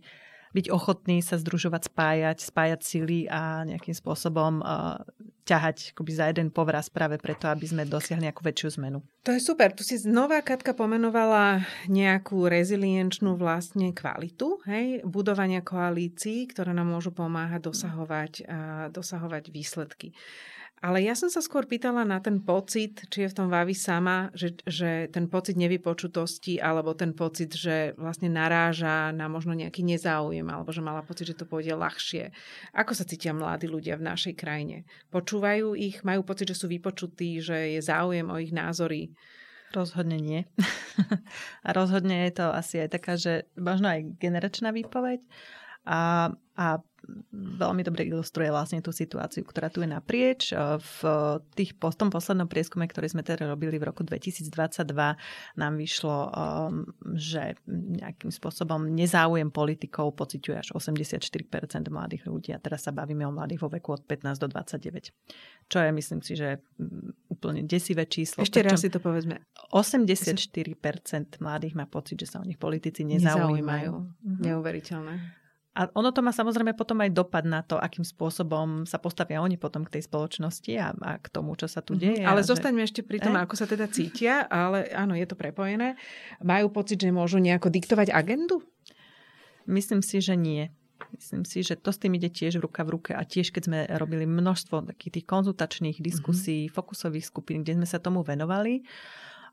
byť ochotný sa združovať, spájať, spájať sily a nejakým spôsobom uh, ťahať akoby za jeden povraz práve preto, aby sme dosiahli nejakú väčšiu zmenu. To je super. Tu si znova Katka pomenovala nejakú rezilienčnú vlastne kvalitu, hej, budovania koalícií, ktoré nám môžu pomáhať dosahovať, uh, dosahovať výsledky. Ale ja som sa skôr pýtala na ten pocit, či je v tom Vavi sama, že, že ten pocit nevypočutosti alebo ten pocit, že vlastne naráža na možno nejaký nezáujem alebo že mala pocit, že to pôjde ľahšie. Ako sa cítia mladí ľudia v našej krajine? Počúvajú ich? Majú pocit, že sú vypočutí, že je záujem o ich názory? Rozhodne nie. [LAUGHS] a rozhodne je to asi aj taká, že možno aj generačná výpoveď. A, a veľmi dobre ilustruje vlastne tú situáciu, ktorá tu je naprieč. V tých, tom poslednom prieskume, ktorý sme teda robili v roku 2022, nám vyšlo, um, že nejakým spôsobom nezáujem politikov pociťuje až 84% mladých ľudí a teraz sa bavíme o mladých vo veku od 15 do 29. Čo je, myslím si, že mm, úplne desivé číslo. Ešte raz si to povedzme. 84% mladých má pocit, že sa o nich politici nezaujímajú. nezaujímajú. Mhm. Neuveriteľné. A ono to má samozrejme potom aj dopad na to, akým spôsobom sa postavia oni potom k tej spoločnosti a, a k tomu, čo sa tu mhm. deje. Mm-hmm. Ale že... zostaňme ešte pri tom, e? ako sa teda cítia, ale áno, je to prepojené. Majú pocit, že môžu nejako diktovať agendu? Myslím si, že nie. Myslím si, že to s tým ide tiež ruka v ruke a tiež keď sme robili množstvo takých tých konzultačných diskusí, mm-hmm. fokusových skupín, kde sme sa tomu venovali,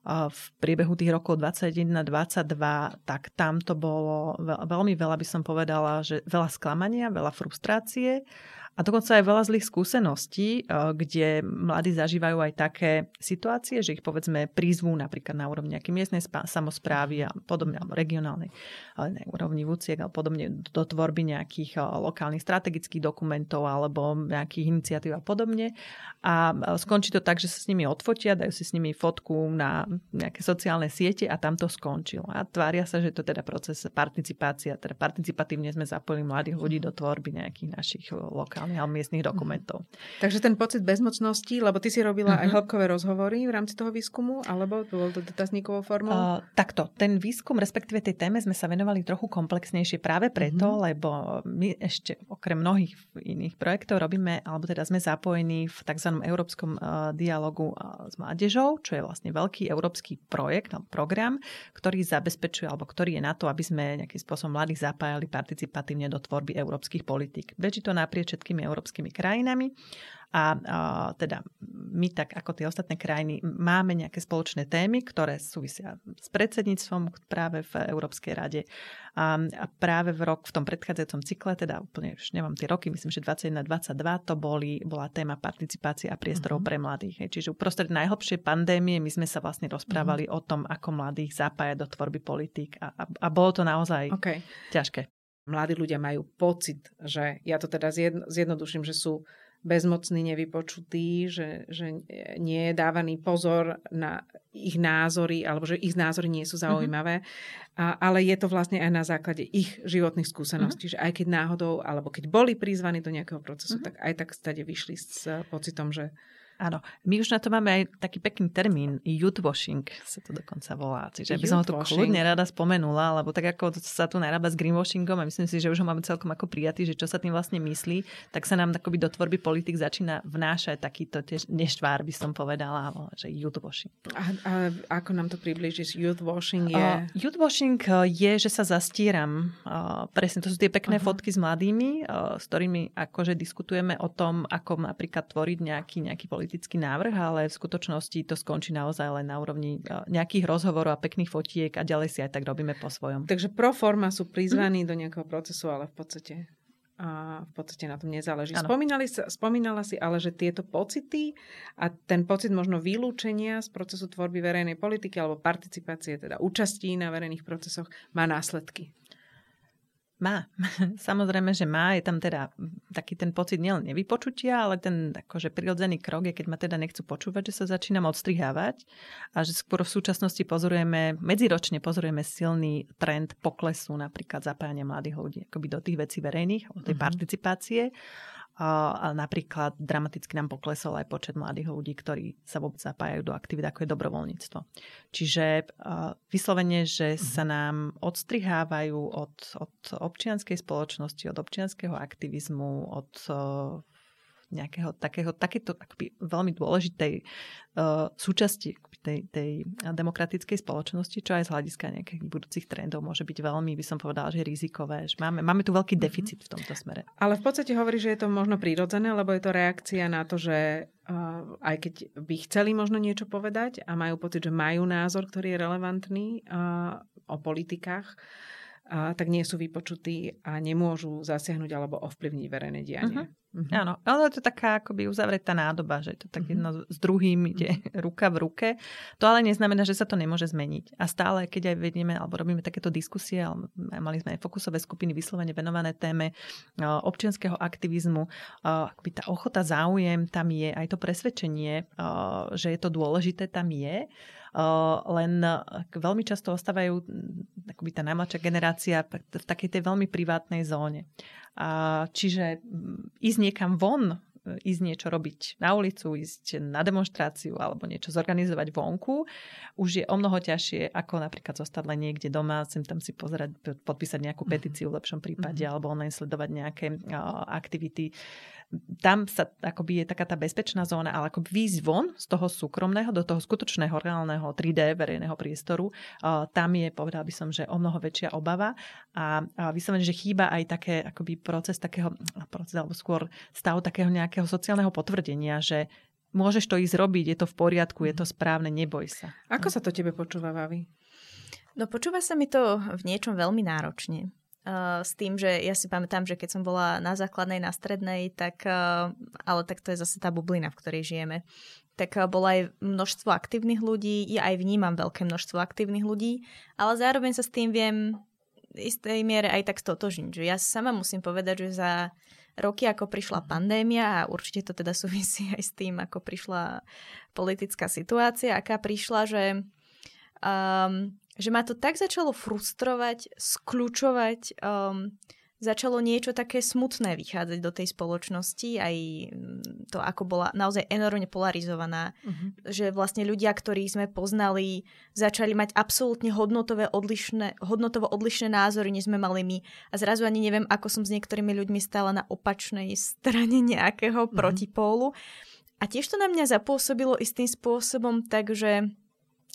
v priebehu tých rokov 21 22, tak tam to bolo veľmi veľa, by som povedala, že veľa sklamania, veľa frustrácie a dokonca aj veľa zlých skúseností, eh, kde mladí zažívajú aj také situácie, že ich povedzme prízvú napríklad na úrovni nejakej miestnej samozprávy a podobne, alebo regionálnej, ale na úrovni vúciek a podobne do tvorby nejakých eh, lokálnych strategických dokumentov alebo nejakých iniciatív a podobne. A eh, skončí to tak, že sa s nimi odfotia, dajú si s nimi fotku na nejaké sociálne siete a tam to skončilo. A tvária sa, že to teda proces participácia, teda participatívne sme zapojili mladých ľudí do tvorby nejakých našich lokálnych alebo miestnych dokumentov. Takže ten pocit bezmocnosti, lebo ty si robila uh-huh. aj mhm. hĺbkové rozhovory v rámci toho výskumu, alebo to bol to dotazníkovou formou? Uh, takto, ten výskum, respektíve tej téme sme sa venovali trochu komplexnejšie práve preto, uh-huh. lebo my ešte okrem mnohých iných projektov robíme, alebo teda sme zapojení v tzv. európskom uh, dialogu uh, s mládežou, čo je vlastne veľký európsky projekt, no, program, ktorý zabezpečuje, alebo ktorý je na to, aby sme nejakým spôsobom mladých zapájali participatívne do tvorby európskych politík. Beží to naprieč všetkými európskymi krajinami. A, a teda my, tak ako tie ostatné krajiny, máme nejaké spoločné témy, ktoré súvisia s predsedníctvom práve v Európskej rade. A, a práve v rok, v tom predchádzajúcom cykle, teda úplne už nemám tie roky, myslím, že 21-22, to boli, bola téma participácie a priestorov uh-huh. pre mladých. Hej. Čiže uprostred najhlbšej pandémie my sme sa vlastne rozprávali uh-huh. o tom, ako mladých zapájať do tvorby politík a, a, a bolo to naozaj okay. ťažké mladí ľudia majú pocit, že ja to teda zjedno, zjednoduším, že sú bezmocní, nevypočutí, že, že nie je dávaný pozor na ich názory, alebo že ich názory nie sú zaujímavé, mm-hmm. a, ale je to vlastne aj na základe ich životných skúseností, mm-hmm. že aj keď náhodou, alebo keď boli prizvaní do nejakého procesu, mm-hmm. tak aj tak stade vyšli s pocitom, že Áno, my už na to máme aj taký pekný termín, youth washing sa to dokonca volá. Čiže by som ho tu kľudne rada spomenula, lebo tak ako sa tu narába s greenwashingom a myslím si, že už ho máme celkom ako prijatý, že čo sa tým vlastne myslí, tak sa nám akoby do tvorby politik začína vnášať takýto tiež neštvár, by som povedala, že youth washing. A, a ako nám to približíš? Youth washing je... Uh, youth washing uh, je, že sa zastieram. Uh, presne, to sú tie pekné uh-huh. fotky s mladými, uh, s ktorými akože diskutujeme o tom, ako napríklad tvoriť nejaký, nejaký politický politický návrh, ale v skutočnosti to skončí naozaj len na úrovni e, nejakých rozhovorov a pekných fotiek a ďalej si aj tak robíme po svojom. Takže pro forma sú prizvaní mm. do nejakého procesu, ale v podstate a v podstate na tom nezáleží. Spomínali sa, spomínala si ale, že tieto pocity a ten pocit možno vylúčenia z procesu tvorby verejnej politiky alebo participácie, teda účastí na verejných procesoch, má následky. Má. [LAUGHS] Samozrejme, že má. Je tam teda taký ten pocit nielen nevypočutia, ale ten akože prirodzený krok je, keď ma teda nechcú počúvať, že sa začínam odstrihávať a že skôr v súčasnosti pozorujeme, medziročne pozorujeme silný trend poklesu napríklad zapájania mladých ľudí akoby do tých vecí verejných, do tej mm-hmm. participácie a napríklad dramaticky nám poklesol aj počet mladých ľudí, ktorí sa vôbec zapájajú do aktivít, ako je dobrovoľníctvo. Čiže vyslovene, že mhm. sa nám odstrihávajú od, od občianskej spoločnosti, od občianského aktivizmu, od nejakého takého, takéto akoby veľmi dôležitej uh, súčasti tej, tej demokratickej spoločnosti, čo aj z hľadiska nejakých budúcich trendov môže byť veľmi, by som povedala, že rizikové. Že máme, máme tu veľký mhm. deficit v tomto smere. Ale v podstate hovorí, že je to možno prírodzené, lebo je to reakcia na to, že uh, aj keď by chceli možno niečo povedať a majú pocit, že majú názor, ktorý je relevantný uh, o politikách, a, tak nie sú vypočutí a nemôžu zasiahnuť alebo ovplyvniť verejné dianie. Uh-huh. Mm-hmm. Áno, ale to je taká akoby uzavretá nádoba, že to tak mm-hmm. jedno s druhým ide ruka v ruke. To ale neznamená, že sa to nemôže zmeniť. A stále, keď aj vedieme alebo robíme takéto diskusie, mali sme aj fokusové skupiny vyslovene venované téme občianského aktivizmu, akoby tá ochota, záujem tam je, aj to presvedčenie, že je to dôležité, tam je. Len veľmi často ostávajú akoby tá najmladšia generácia v takej tej veľmi privátnej zóne. A, čiže ísť niekam von, e, ísť niečo robiť na ulicu, ísť na demonstráciu alebo niečo zorganizovať vonku, už je o mnoho ťažšie, ako napríklad zostať len niekde doma, sem tam si pozerať, podpísať nejakú mhm. petíciu v lepšom prípade mm-hmm. alebo online sledovať nejaké uh, aktivity tam sa akoby je taká tá bezpečná zóna, ale ako výjsť von z toho súkromného do toho skutočného reálneho 3D verejného priestoru, tam je, povedal by som, že o mnoho väčšia obava a, a vyslovene, že chýba aj také akoby proces takého, proces alebo skôr stav takého nejakého sociálneho potvrdenia, že môžeš to ísť robiť, je to v poriadku, je to správne, neboj sa. Ako sa to tebe počúva, Vavi? No počúva sa mi to v niečom veľmi náročne. Uh, s tým, že ja si pamätám, že keď som bola na základnej, na strednej, tak, uh, ale tak to je zase tá bublina, v ktorej žijeme, tak uh, bolo aj množstvo aktívnych ľudí, ja aj vnímam veľké množstvo aktívnych ľudí, ale zároveň sa s tým viem istej miere aj tak stotožniť. Že ja sama musím povedať, že za roky, ako prišla mhm. pandémia a určite to teda súvisí [LAUGHS] aj s tým, ako prišla politická situácia, aká prišla, že um, že ma to tak začalo frustrovať, skľúčovať, um, začalo niečo také smutné vychádzať do tej spoločnosti, aj mm, to, ako bola naozaj enormne polarizovaná, uh-huh. že vlastne ľudia, ktorých sme poznali, začali mať absolútne hodnotové odlišné, hodnotovo odlišné názory, než sme mali my. A zrazu ani neviem, ako som s niektorými ľuďmi stála na opačnej strane nejakého uh-huh. protipólu. A tiež to na mňa zapôsobilo istým spôsobom, takže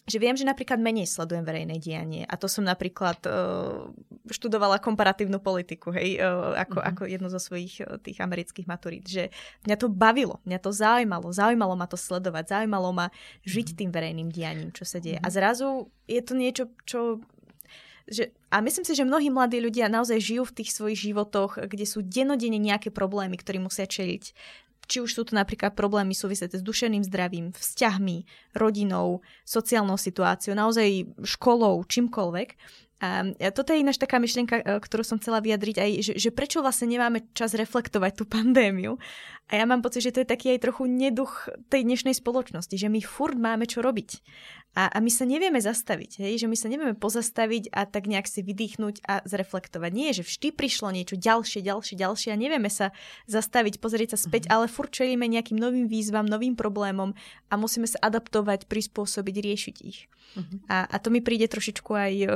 že viem, že napríklad menej sledujem verejné dianie a to som napríklad uh, študovala komparatívnu politiku, hej, uh, ako, uh-huh. ako jednu zo svojich uh, tých amerických maturít, že mňa to bavilo, mňa to zaujímalo, zaujímalo ma to sledovať, zaujímalo ma žiť uh-huh. tým verejným dianím, čo sa deje. Uh-huh. A zrazu je to niečo, čo že, a myslím si, že mnohí mladí ľudia naozaj žijú v tých svojich životoch, kde sú denodene nejaké problémy, ktoré musia čeliť či už sú to napríklad problémy súvisiace s dušeným zdravím, vzťahmi, rodinou, sociálnou situáciou, naozaj školou, čímkoľvek. A toto je ináč taká myšlienka, e, ktorú som chcela vyjadriť aj, že, že prečo vlastne nemáme čas reflektovať tú pandémiu. A ja mám pocit, že to je taký aj trochu neduch tej dnešnej spoločnosti, že my furt máme čo robiť. A, a my sa nevieme zastaviť, hej? že my sa nevieme pozastaviť a tak nejak si vydýchnuť a zreflektovať. Nie, že vždy prišlo niečo ďalšie, ďalšie, ďalšie a nevieme sa zastaviť, pozrieť sa späť, mm-hmm. ale furt čelíme nejakým novým výzvam, novým problémom a musíme sa adaptovať, prispôsobiť, riešiť ich. Mm-hmm. A, a to mi príde trošičku aj, e,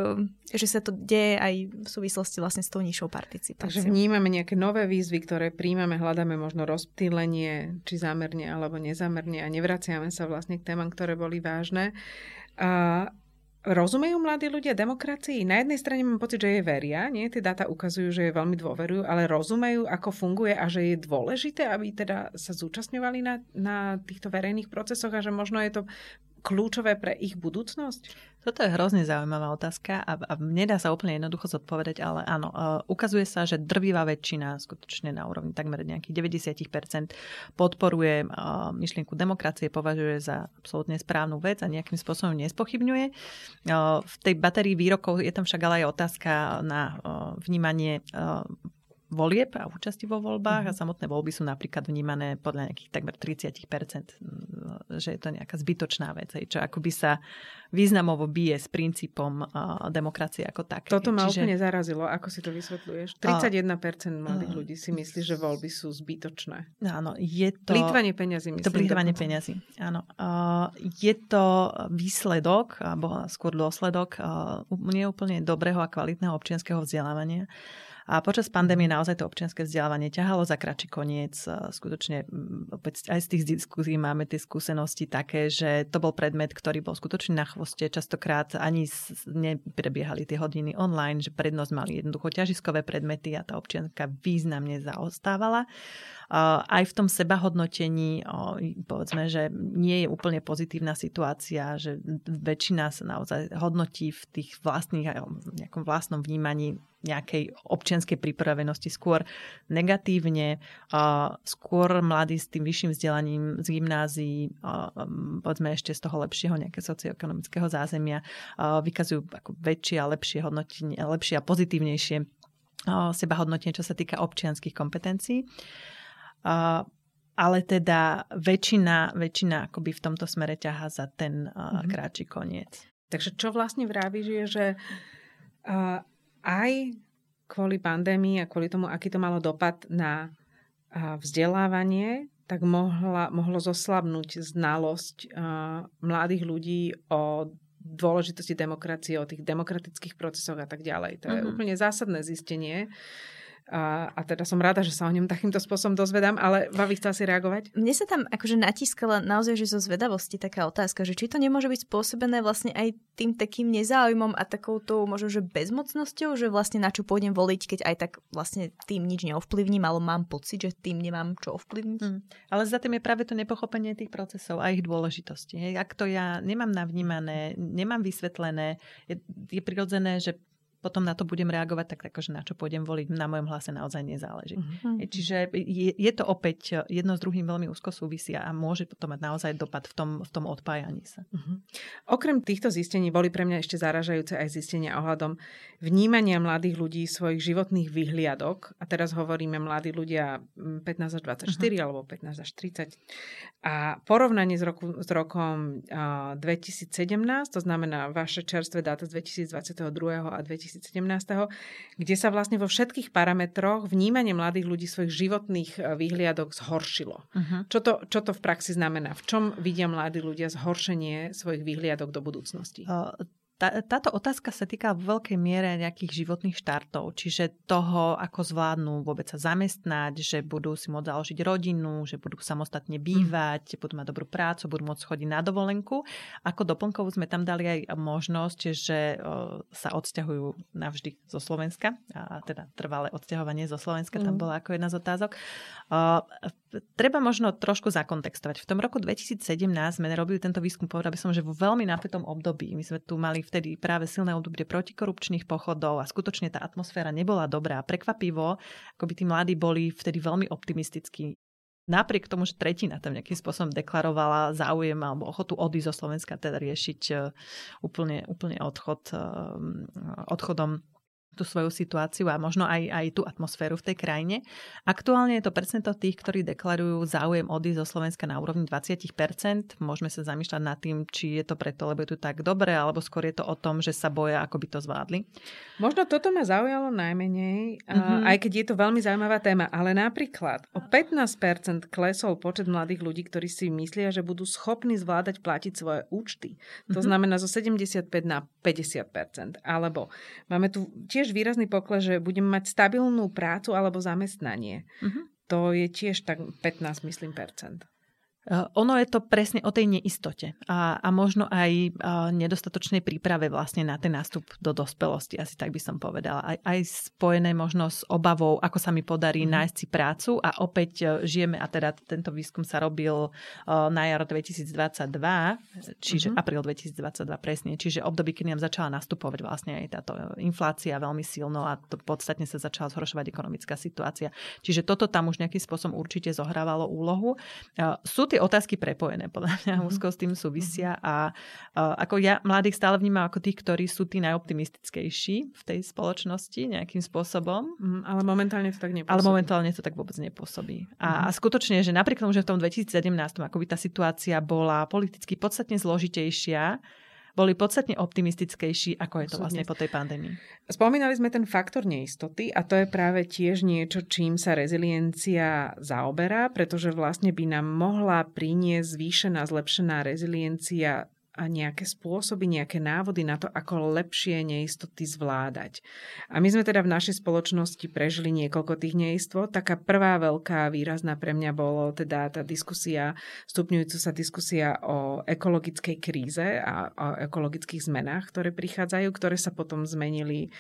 že sa to deje aj v súvislosti vlastne s tou nižšou participáciou. Takže vnímame nejaké nové výzvy, ktoré príjmame, hľadáme možno rozptýlenie, či zámerne alebo nezamerne a nevraciame sa vlastne k témam, ktoré boli vážne. A Rozumejú mladí ľudia demokracii? Na jednej strane mám pocit, že je veria, nie? Tie dáta ukazujú, že je veľmi dôverujú, ale rozumejú, ako funguje a že je dôležité, aby teda sa zúčastňovali na, na týchto verejných procesoch a že možno je to kľúčové pre ich budúcnosť? Toto je hrozne zaujímavá otázka a, a nedá sa úplne jednoducho zodpovedať, ale áno, uh, ukazuje sa, že drvivá väčšina, skutočne na úrovni takmer nejakých 90% podporuje uh, myšlienku demokracie, považuje za absolútne správnu vec a nejakým spôsobom nespochybňuje. Uh, v tej batérii výrokov je tam však ale aj otázka na uh, vnímanie uh, volieb a účasti vo voľbách mm-hmm. a mhm. samotné voľby sú napríklad vnímané podľa nejakých takmer 30%, že je to nejaká zbytočná vec, čo akoby sa významovo bije s princípom demokracie ako také. Toto ma Čiže... úplne zarazilo. Ako si to vysvetľuješ? 31% mladých uh, ľudí si myslí, že voľby sú zbytočné. Áno, je to... Plýtvanie peňazí, myslím. To plýtvanie peňazí, áno. Je to výsledok, alebo skôr dôsledok uh, nie úplne dobrého a kvalitného občianského vzdelávania. A počas pandémie naozaj to občianske vzdelávanie ťahalo za kračí koniec. Skutočne aj z tých diskusí máme tie skúsenosti také, že to bol predmet, ktorý bol skutočne na chvoste. Častokrát ani neprebiehali tie hodiny online, že prednosť mali jednoducho ťažiskové predmety a tá občianka významne zaostávala aj v tom sebahodnotení, povedzme, že nie je úplne pozitívna situácia, že väčšina sa naozaj hodnotí v tých vlastných, nejakom vlastnom vnímaní nejakej občianskej pripravenosti, skôr negatívne, skôr mladí s tým vyšším vzdelaním z gymnázií, povedzme ešte z toho lepšieho nejakého socioekonomického zázemia, vykazujú ako väčšie a lepšie hodnotenie, lepšie a pozitívnejšie seba hodnotenie, čo sa týka občianských kompetencií. Ale teda väčšina, väčšina akoby v tomto smere ťaha za ten mm-hmm. kráči koniec. Takže čo vlastne vravíš je, že uh, aj kvôli pandémii a kvôli tomu, aký to malo dopad na vzdelávanie, tak mohla, mohlo zoslabnúť znalosť uh, mladých ľudí o dôležitosti demokracie, o tých demokratických procesoch a tak ďalej. To je uh-huh. úplne zásadné zistenie. A, a teda som rada, že sa o ňom takýmto spôsobom dozvedám, ale Vavi chcela si reagovať? Mne sa tam akože natískala naozaj, že zo zvedavosti taká otázka, že či to nemôže byť spôsobené vlastne aj tým takým nezáujmom a takouto možno, že bezmocnosťou, že vlastne na čo pôjdem voliť, keď aj tak vlastne tým nič neovplyvním, ale mám pocit, že tým nemám čo ovplyvniť. Hmm. Ale za tým je práve to nepochopenie tých procesov a ich dôležitosti. Hej. Ak to ja nemám navnímané, nemám vysvetlené, je, je prirodzené, že potom na to budem reagovať, tak akože na čo pôjdem voliť, na mojom hlase naozaj nezáleží. Uh-huh. Čiže je, je to opäť jedno s druhým veľmi úzko súvisia a môže to mať naozaj dopad v tom, v tom odpájaní sa. Uh-huh. Okrem týchto zistení boli pre mňa ešte zaražajúce aj zistenia ohľadom vnímania mladých ľudí svojich životných vyhliadok. A teraz hovoríme mladí ľudia 15 až 24 uh-huh. alebo 15 až 30. A porovnanie s, roku, s rokom uh, 2017, to znamená vaše čerstvé dáta z 2022 a 2000 2017, kde sa vlastne vo všetkých parametroch vnímanie mladých ľudí svojich životných e, výhliadok zhoršilo. Uh-huh. Čo, to, čo to v praxi znamená? V čom vidia mladí ľudia zhoršenie svojich výhliadok do budúcnosti? Uh, tá, táto otázka sa týka v veľkej miere nejakých životných štartov, čiže toho, ako zvládnu vôbec sa zamestnať, že budú si môcť založiť rodinu, že budú samostatne mm. bývať, mm. budú mať dobrú prácu, budú môcť chodiť na dovolenku. Ako doplnkovú sme tam dali aj možnosť, že sa odsťahujú navždy zo Slovenska, a teda trvalé odsťahovanie zo Slovenska mm. tam bola ako jedna z otázok. Treba možno trošku zakontextovať. V tom roku 2017 sme robili tento výskum, povedal by som, že vo veľmi napätom období. My sme tu mali v vtedy práve silné obdobie protikorupčných pochodov a skutočne tá atmosféra nebola dobrá. Prekvapivo, ako by tí mladí boli vtedy veľmi optimistickí. Napriek tomu, že tretina tam nejakým spôsobom deklarovala záujem alebo ochotu odísť zo Slovenska, teda riešiť e, úplne, úplne odchod, e, odchodom tú svoju situáciu a možno aj, aj tú atmosféru v tej krajine. Aktuálne je to percento tých, ktorí deklarujú záujem odísť zo Slovenska na úrovni 20%. Môžeme sa zamýšľať nad tým, či je to preto, lebo je tu tak dobre, alebo skôr je to o tom, že sa boja, ako by to zvládli. Možno toto ma zaujalo najmenej, mm-hmm. aj keď je to veľmi zaujímavá téma, ale napríklad o 15% klesol počet mladých ľudí, ktorí si myslia, že budú schopní zvládať platiť svoje účty. To mm-hmm. znamená zo 75 na 50%. Alebo máme tu tiež tiež výrazný pokles, že budem mať stabilnú prácu alebo zamestnanie. Uh-huh. To je tiež tak 15, myslím, percent. Eh, ono je to presne o tej neistote a, a možno aj a eh, nedostatočnej príprave vlastne na ten nástup do dospelosti, asi tak by som povedala. Aj, aj spojené možno s obavou, ako sa mi podarí mm. nájsť si prácu a opäť eh, žijeme, a teda tento výskum sa robil na jar 2022, čiže mm-hmm. apríl 2022 presne, čiže období, kedy nám začala nastupovať vlastne aj táto inflácia veľmi silno a to podstatne sa začala zhoršovať ekonomická situácia. Čiže toto tam už nejakým spôsobom určite zohrávalo úlohu. Sú tie otázky prepojené, podľa mňa mm-hmm. úzko s tým súvisia mhm. a uh, ako ja mladých stále vnímam ako tých, ktorí sú tí najoptimistickejší v tej spoločnosti nejakým spôsobom. Mm, ale momentálne to tak nepôsobí. Ale momentálne to tak vôbec nepôsobí. A, a skutočne, že napriek tomu, že v tom 2017 akoby tá situácia bola politicky podstatne zložitejšia, boli podstatne optimistickejší, ako je to vlastne po tej pandémii. Spomínali sme ten faktor neistoty a to je práve tiež niečo, čím sa reziliencia zaoberá, pretože vlastne by nám mohla priniesť zvýšená, zlepšená reziliencia nejaké spôsoby, nejaké návody na to, ako lepšie neistoty zvládať. A my sme teda v našej spoločnosti prežili niekoľko tých neistot. Taká prvá veľká výrazná pre mňa bolo teda tá diskusia, stupňujúca sa diskusia o ekologickej kríze a o ekologických zmenách, ktoré prichádzajú, ktoré sa potom zmenili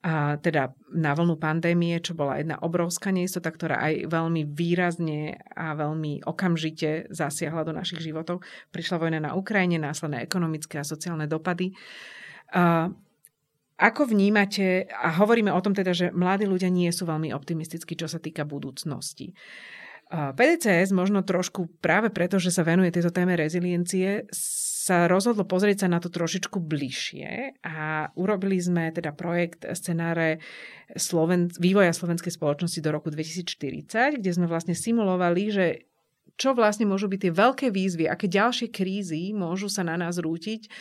a teda na vlnu pandémie, čo bola jedna obrovská neistota, ktorá aj veľmi výrazne a veľmi okamžite zasiahla do našich životov. Prišla vojna na Ukrajine, následne ekonomické a sociálne dopady. Ako vnímate, a hovoríme o tom teda, že mladí ľudia nie sú veľmi optimistickí, čo sa týka budúcnosti. PDCS možno trošku práve preto, že sa venuje tejto téme reziliencie, sa rozhodlo pozrieť sa na to trošičku bližšie a urobili sme teda projekt scenáre Sloven- vývoja slovenskej spoločnosti do roku 2040, kde sme vlastne simulovali, že čo vlastne môžu byť tie veľké výzvy, aké ďalšie krízy môžu sa na nás rútiť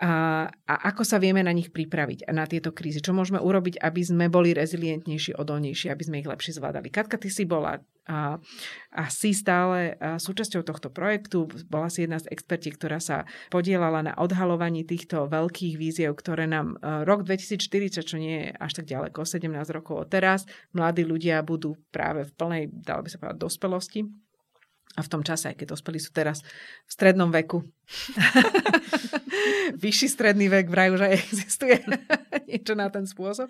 a, a ako sa vieme na nich pripraviť, na tieto krízy. Čo môžeme urobiť, aby sme boli rezilientnejší, odolnejší, aby sme ich lepšie zvládali. Katka, ty si bola a, a si stále súčasťou tohto projektu. Bola si jedna z experti, ktorá sa podielala na odhalovaní týchto veľkých víziev, ktoré nám rok 2040, čo nie je až tak ďaleko, 17 rokov od teraz, mladí ľudia budú práve v plnej, dalo by sa povedať, dospelosti a v tom čase, aj keď dospelí sú teraz v strednom veku. [LAUGHS] Vyšší stredný vek vraj už aj existuje [LAUGHS] niečo na ten spôsob.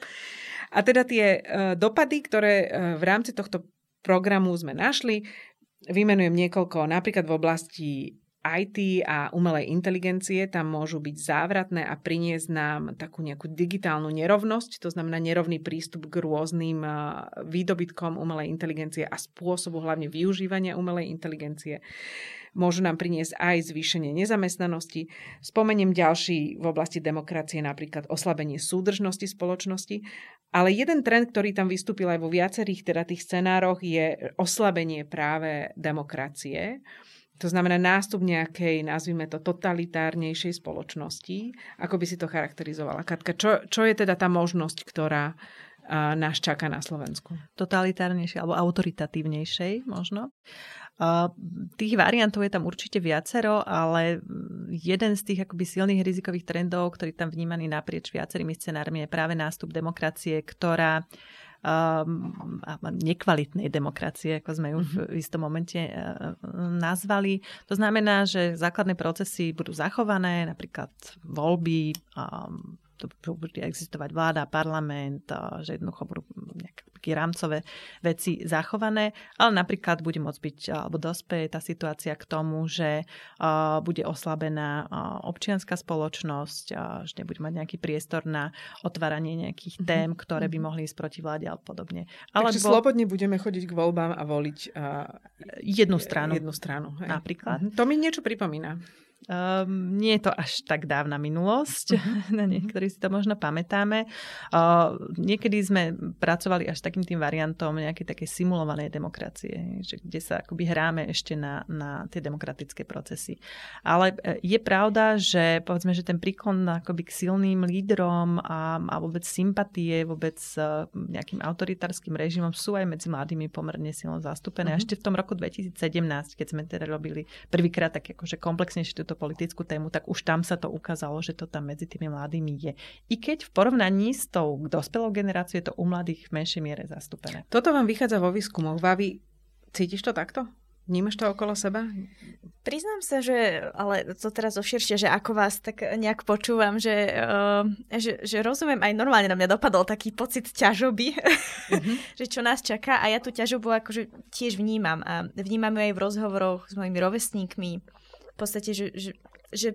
A teda tie uh, dopady, ktoré uh, v rámci tohto programu sme našli, vymenujem niekoľko, napríklad v oblasti IT a umelej inteligencie tam môžu byť závratné a priniesť nám takú nejakú digitálnu nerovnosť, to znamená nerovný prístup k rôznym výdobytkom umelej inteligencie a spôsobu hlavne využívania umelej inteligencie. Môžu nám priniesť aj zvýšenie nezamestnanosti. Spomeniem ďalší v oblasti demokracie, napríklad oslabenie súdržnosti spoločnosti. Ale jeden trend, ktorý tam vystúpil aj vo viacerých teda tých scenároch, je oslabenie práve demokracie. To znamená nástup nejakej, nazvime to, totalitárnejšej spoločnosti. Ako by si to charakterizovala? Katka, čo, čo je teda tá možnosť, ktorá a, nás čaká na Slovensku? Totalitárnejšej alebo autoritatívnejšej možno. Uh, tých variantov je tam určite viacero, ale jeden z tých akoby silných rizikových trendov, ktorý tam vnímaný naprieč viacerými scenármi, je práve nástup demokracie, ktorá um, nekvalitnej demokracie, ako sme ju v mhm. istom momente uh, nazvali. To znamená, že základné procesy budú zachované, napríklad voľby, um, tu bude existovať vláda, parlament, že jednoducho budú nejaké rámcové veci zachované, ale napríklad bude môcť byť, alebo dospeje tá situácia k tomu, že bude oslabená občianská spoločnosť, že nebude mať nejaký priestor na otváranie nejakých mhm. tém, ktoré by mhm. mohli ísť proti vláde alebo podobne. Takže Alebo... slobodne budeme chodiť k voľbám a voliť uh, jednu stranu. Jednu stranu hej. Napríklad. To mi niečo pripomína. Um, nie je to až tak dávna minulosť, uh-huh. [LAUGHS] na niektorí si to možno pamätáme. Uh, niekedy sme pracovali až takým tým variantom nejakej také simulovanej demokracie, že kde sa akoby hráme ešte na, na tie demokratické procesy. Ale e, je pravda, že povedzme, že ten príklon akoby k silným lídrom a, a vôbec sympatie vôbec uh, nejakým autoritárskym režimom sú aj medzi mladými pomerne silno zastúpené. Uh-huh. Ešte v tom roku 2017, keď sme teda robili prvýkrát tak akože komplexnejšie túto politickú tému, tak už tam sa to ukázalo, že to tam medzi tými mladými je. I keď v porovnaní s tou dospelou generáciou je to u mladých v menšej miere zastúpené. Toto vám vychádza vo výskumoch. Vavi, cítiš to takto? Vnímaš to okolo seba? Priznám sa, že, ale to teraz oširšie, že ako vás tak nejak počúvam, že, uh, že, že rozumiem, aj normálne na mňa dopadol taký pocit ťažoby, uh-huh. [LAUGHS] že čo nás čaká a ja tú ťažobu akože tiež vnímam a vnímam ju aj v rozhovoroch s mojimi rovesníkmi, podstate, že, že, že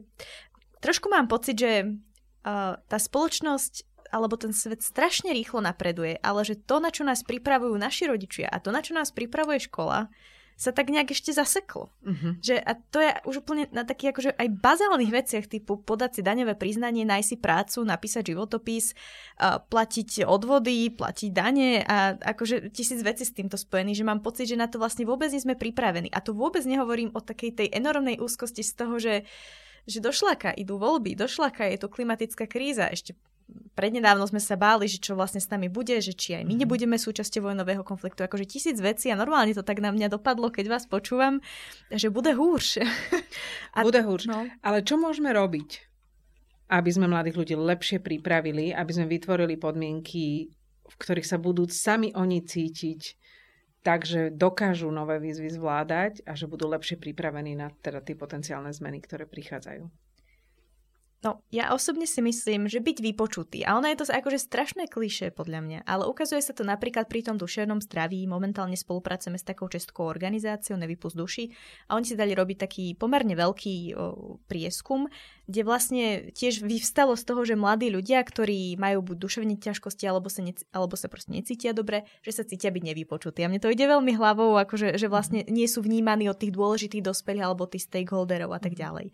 trošku mám pocit, že uh, tá spoločnosť alebo ten svet strašne rýchlo napreduje, ale že to, na čo nás pripravujú naši rodičia a to, na čo nás pripravuje škola, sa tak nejak ešte zaseklo. Uh-huh. Že, a to je už úplne na takých akože aj bazálnych veciach typu podať si daňové priznanie, nájsť si prácu, napísať životopis, uh, platiť odvody, platiť dane a akože tisíc vecí s týmto spojený, že mám pocit, že na to vlastne vôbec nie sme pripravení. A to vôbec nehovorím o takej tej enormnej úzkosti z toho, že že došlaka idú voľby, došlaka je to klimatická kríza, ešte prednedávno sme sa báli, že čo vlastne s nami bude, že či aj my mhm. nebudeme súčasťou vojnového konfliktu. Akože tisíc vecí a normálne to tak na mňa dopadlo, keď vás počúvam, že bude húrš. A, [LAUGHS] bude húrš. No. Ale čo môžeme robiť, aby sme mladých ľudí lepšie pripravili, aby sme vytvorili podmienky, v ktorých sa budú sami oni cítiť takže dokážu nové výzvy zvládať a že budú lepšie pripravení na teda tie potenciálne zmeny, ktoré prichádzajú. No, ja osobne si myslím, že byť vypočutý. A ono je to akože strašné kliše podľa mňa. Ale ukazuje sa to napríklad pri tom duševnom zdraví. Momentálne spolupracujeme s takou českou organizáciou Nevypust duši. A oni si dali robiť taký pomerne veľký o, prieskum, kde vlastne tiež vyvstalo z toho, že mladí ľudia, ktorí majú buď duševné ťažkosti, alebo sa, ne, alebo sa proste necítia dobre, že sa cítia byť nevypočutí. A mne to ide veľmi hlavou, akože, že vlastne nie sú vnímaní od tých dôležitých dospelých alebo tých stakeholderov a tak ďalej.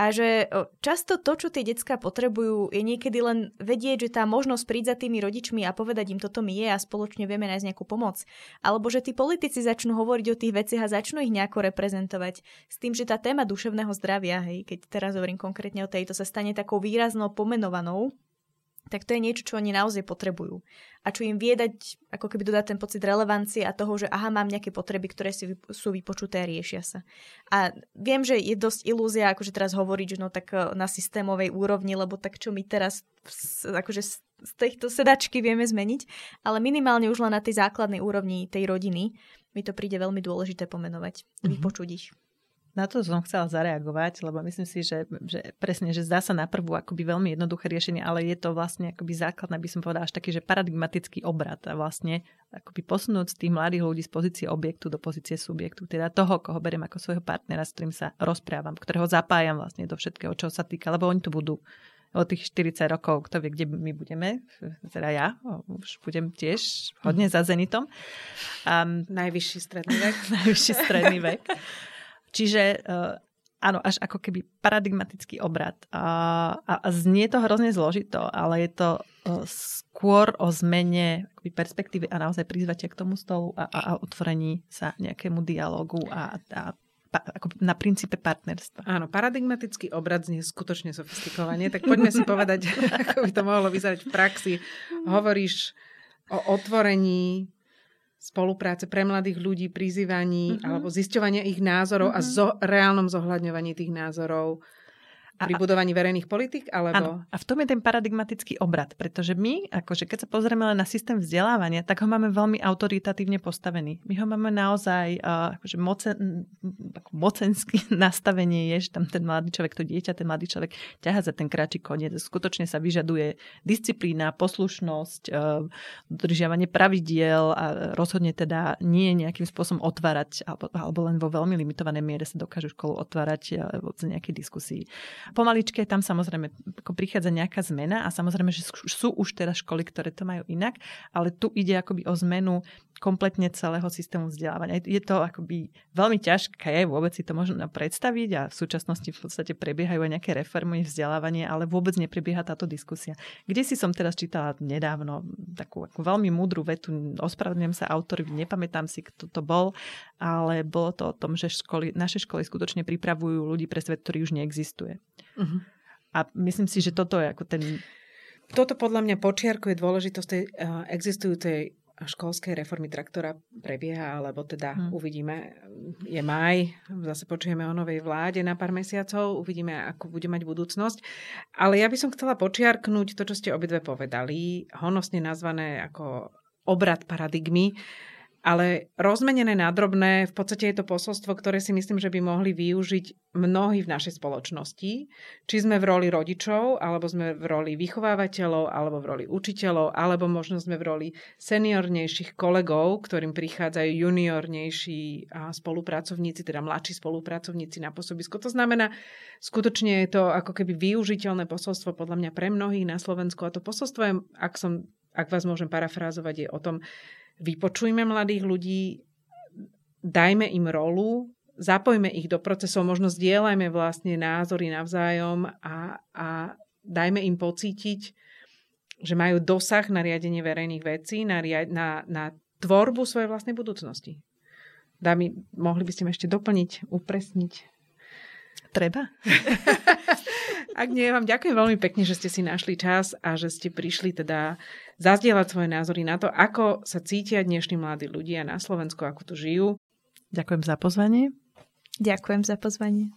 A že často to, čo tie decka potrebujú, je niekedy len vedieť, že tá možnosť prísť za tými rodičmi a povedať im, toto mi je a spoločne vieme nájsť nejakú pomoc. Alebo že tí politici začnú hovoriť o tých veciach a začnú ich nejako reprezentovať. S tým, že tá téma duševného zdravia, hej, keď teraz hovorím konkrétne o tejto, sa stane takou výraznou pomenovanou tak to je niečo, čo oni naozaj potrebujú. A čo im vie dať, ako keby dodať ten pocit relevancie a toho, že aha, mám nejaké potreby, ktoré si sú vypočuté a riešia sa. A viem, že je dosť ilúzia, akože teraz hovoriť, že no tak e, na systémovej úrovni, lebo tak čo my teraz akože z týchto sedačky vieme zmeniť, ale minimálne už len na tej základnej úrovni tej rodiny mi to príde veľmi dôležité pomenovať, mm-hmm. vypočuť ich. Na to som chcela zareagovať, lebo myslím si, že, že presne, že zdá sa na prvú akoby veľmi jednoduché riešenie, ale je to vlastne akoby základné, by som povedala, až taký, že paradigmatický obrad a vlastne akoby posunúť z tých mladých ľudí z pozície objektu do pozície subjektu, teda toho, koho beriem ako svojho partnera, s ktorým sa rozprávam, ktorého zapájam vlastne do všetkého, čo sa týka, lebo oni tu budú o tých 40 rokov, kto vie, kde my budeme, teda ja, už budem tiež hodne za Zenitom. Um, najvyšší stredný vek. [LAUGHS] najvyšší stredný vek. [LAUGHS] Čiže uh, áno, až ako keby paradigmatický obrad. A, a, a znie to hrozne zložito, ale je to uh, skôr o zmene perspektívy a naozaj prizvatia k tomu stolu a, a, a otvorení sa nejakému dialogu a, a ako na princípe partnerstva. Áno, paradigmatický obrad znie skutočne sofistikovanie, tak poďme si povedať, [LAUGHS] ako by to mohlo vyzerať v praxi. Hovoríš o otvorení spolupráce pre mladých ľudí, prizývaní mm-hmm. alebo zisťovania ich názorov mm-hmm. a zo, reálnom zohľadňovaní tých názorov pri budovaní verejných politik? Alebo... Áno. A v tom je ten paradigmatický obrad, pretože my, akože keď sa pozrieme len na systém vzdelávania, tak ho máme veľmi autoritatívne postavený. My ho máme naozaj uh, akože mocen, mocenský [LAUGHS] nastavenie je, že tam ten mladý človek, to dieťa, ten mladý človek ťaha za ten kráčik koniec. Skutočne sa vyžaduje disciplína, poslušnosť, uh, dodržiavanie pravidiel a rozhodne teda nie nejakým spôsobom otvárať, alebo, alebo len vo veľmi limitovanej miere sa dokážu školu otvárať uh, v nejakej diskusii. Pomaličke tam samozrejme ako prichádza nejaká zmena a samozrejme, že sú už teraz školy, ktoré to majú inak, ale tu ide akoby o zmenu kompletne celého systému vzdelávania. Je to akoby veľmi ťažké, vôbec si to možno predstaviť a v súčasnosti v podstate prebiehajú aj nejaké reformy vzdelávanie, ale vôbec neprebieha táto diskusia. Kde si som teraz čítala nedávno takú ako veľmi múdru vetu, ospravedlňujem sa autorovi, nepamätám si, kto to bol, ale bolo to o tom, že školy, naše školy skutočne pripravujú ľudí pre svet, ktorý už neexistuje. Uh-huh. A myslím si, že toto je ako ten... Toto podľa mňa počiarkuje dôležitosť tej uh, existujúcej školskej reformy traktora prebieha, alebo teda hmm. uvidíme, je maj, zase počujeme o novej vláde na pár mesiacov, uvidíme, ako bude mať budúcnosť. Ale ja by som chcela počiarknúť to, čo ste obidve povedali, honosne nazvané ako obrad paradigmy. Ale rozmenené na drobné, v podstate je to posolstvo, ktoré si myslím, že by mohli využiť mnohí v našej spoločnosti. Či sme v roli rodičov, alebo sme v roli vychovávateľov, alebo v roli učiteľov, alebo možno sme v roli seniornejších kolegov, ktorým prichádzajú juniornejší spolupracovníci, teda mladší spolupracovníci na pôsobisko. To znamená, skutočne je to ako keby využiteľné posolstvo podľa mňa pre mnohých na Slovensku. A to posolstvo je, ak, som, ak vás môžem parafrázovať, je o tom, vypočujme mladých ľudí, dajme im rolu, zapojme ich do procesov, možno zdieľajme vlastne názory navzájom a, a dajme im pocítiť, že majú dosah na riadenie verejných vecí, na, na, na tvorbu svojej vlastnej budúcnosti. Dámy, mohli by ste ma ešte doplniť, upresniť? Treba. Ak nie, vám ďakujem veľmi pekne, že ste si našli čas a že ste prišli teda zazdieľať svoje názory na to, ako sa cítia dnešní mladí ľudia na Slovensku, ako tu žijú. Ďakujem za pozvanie. Ďakujem za pozvanie.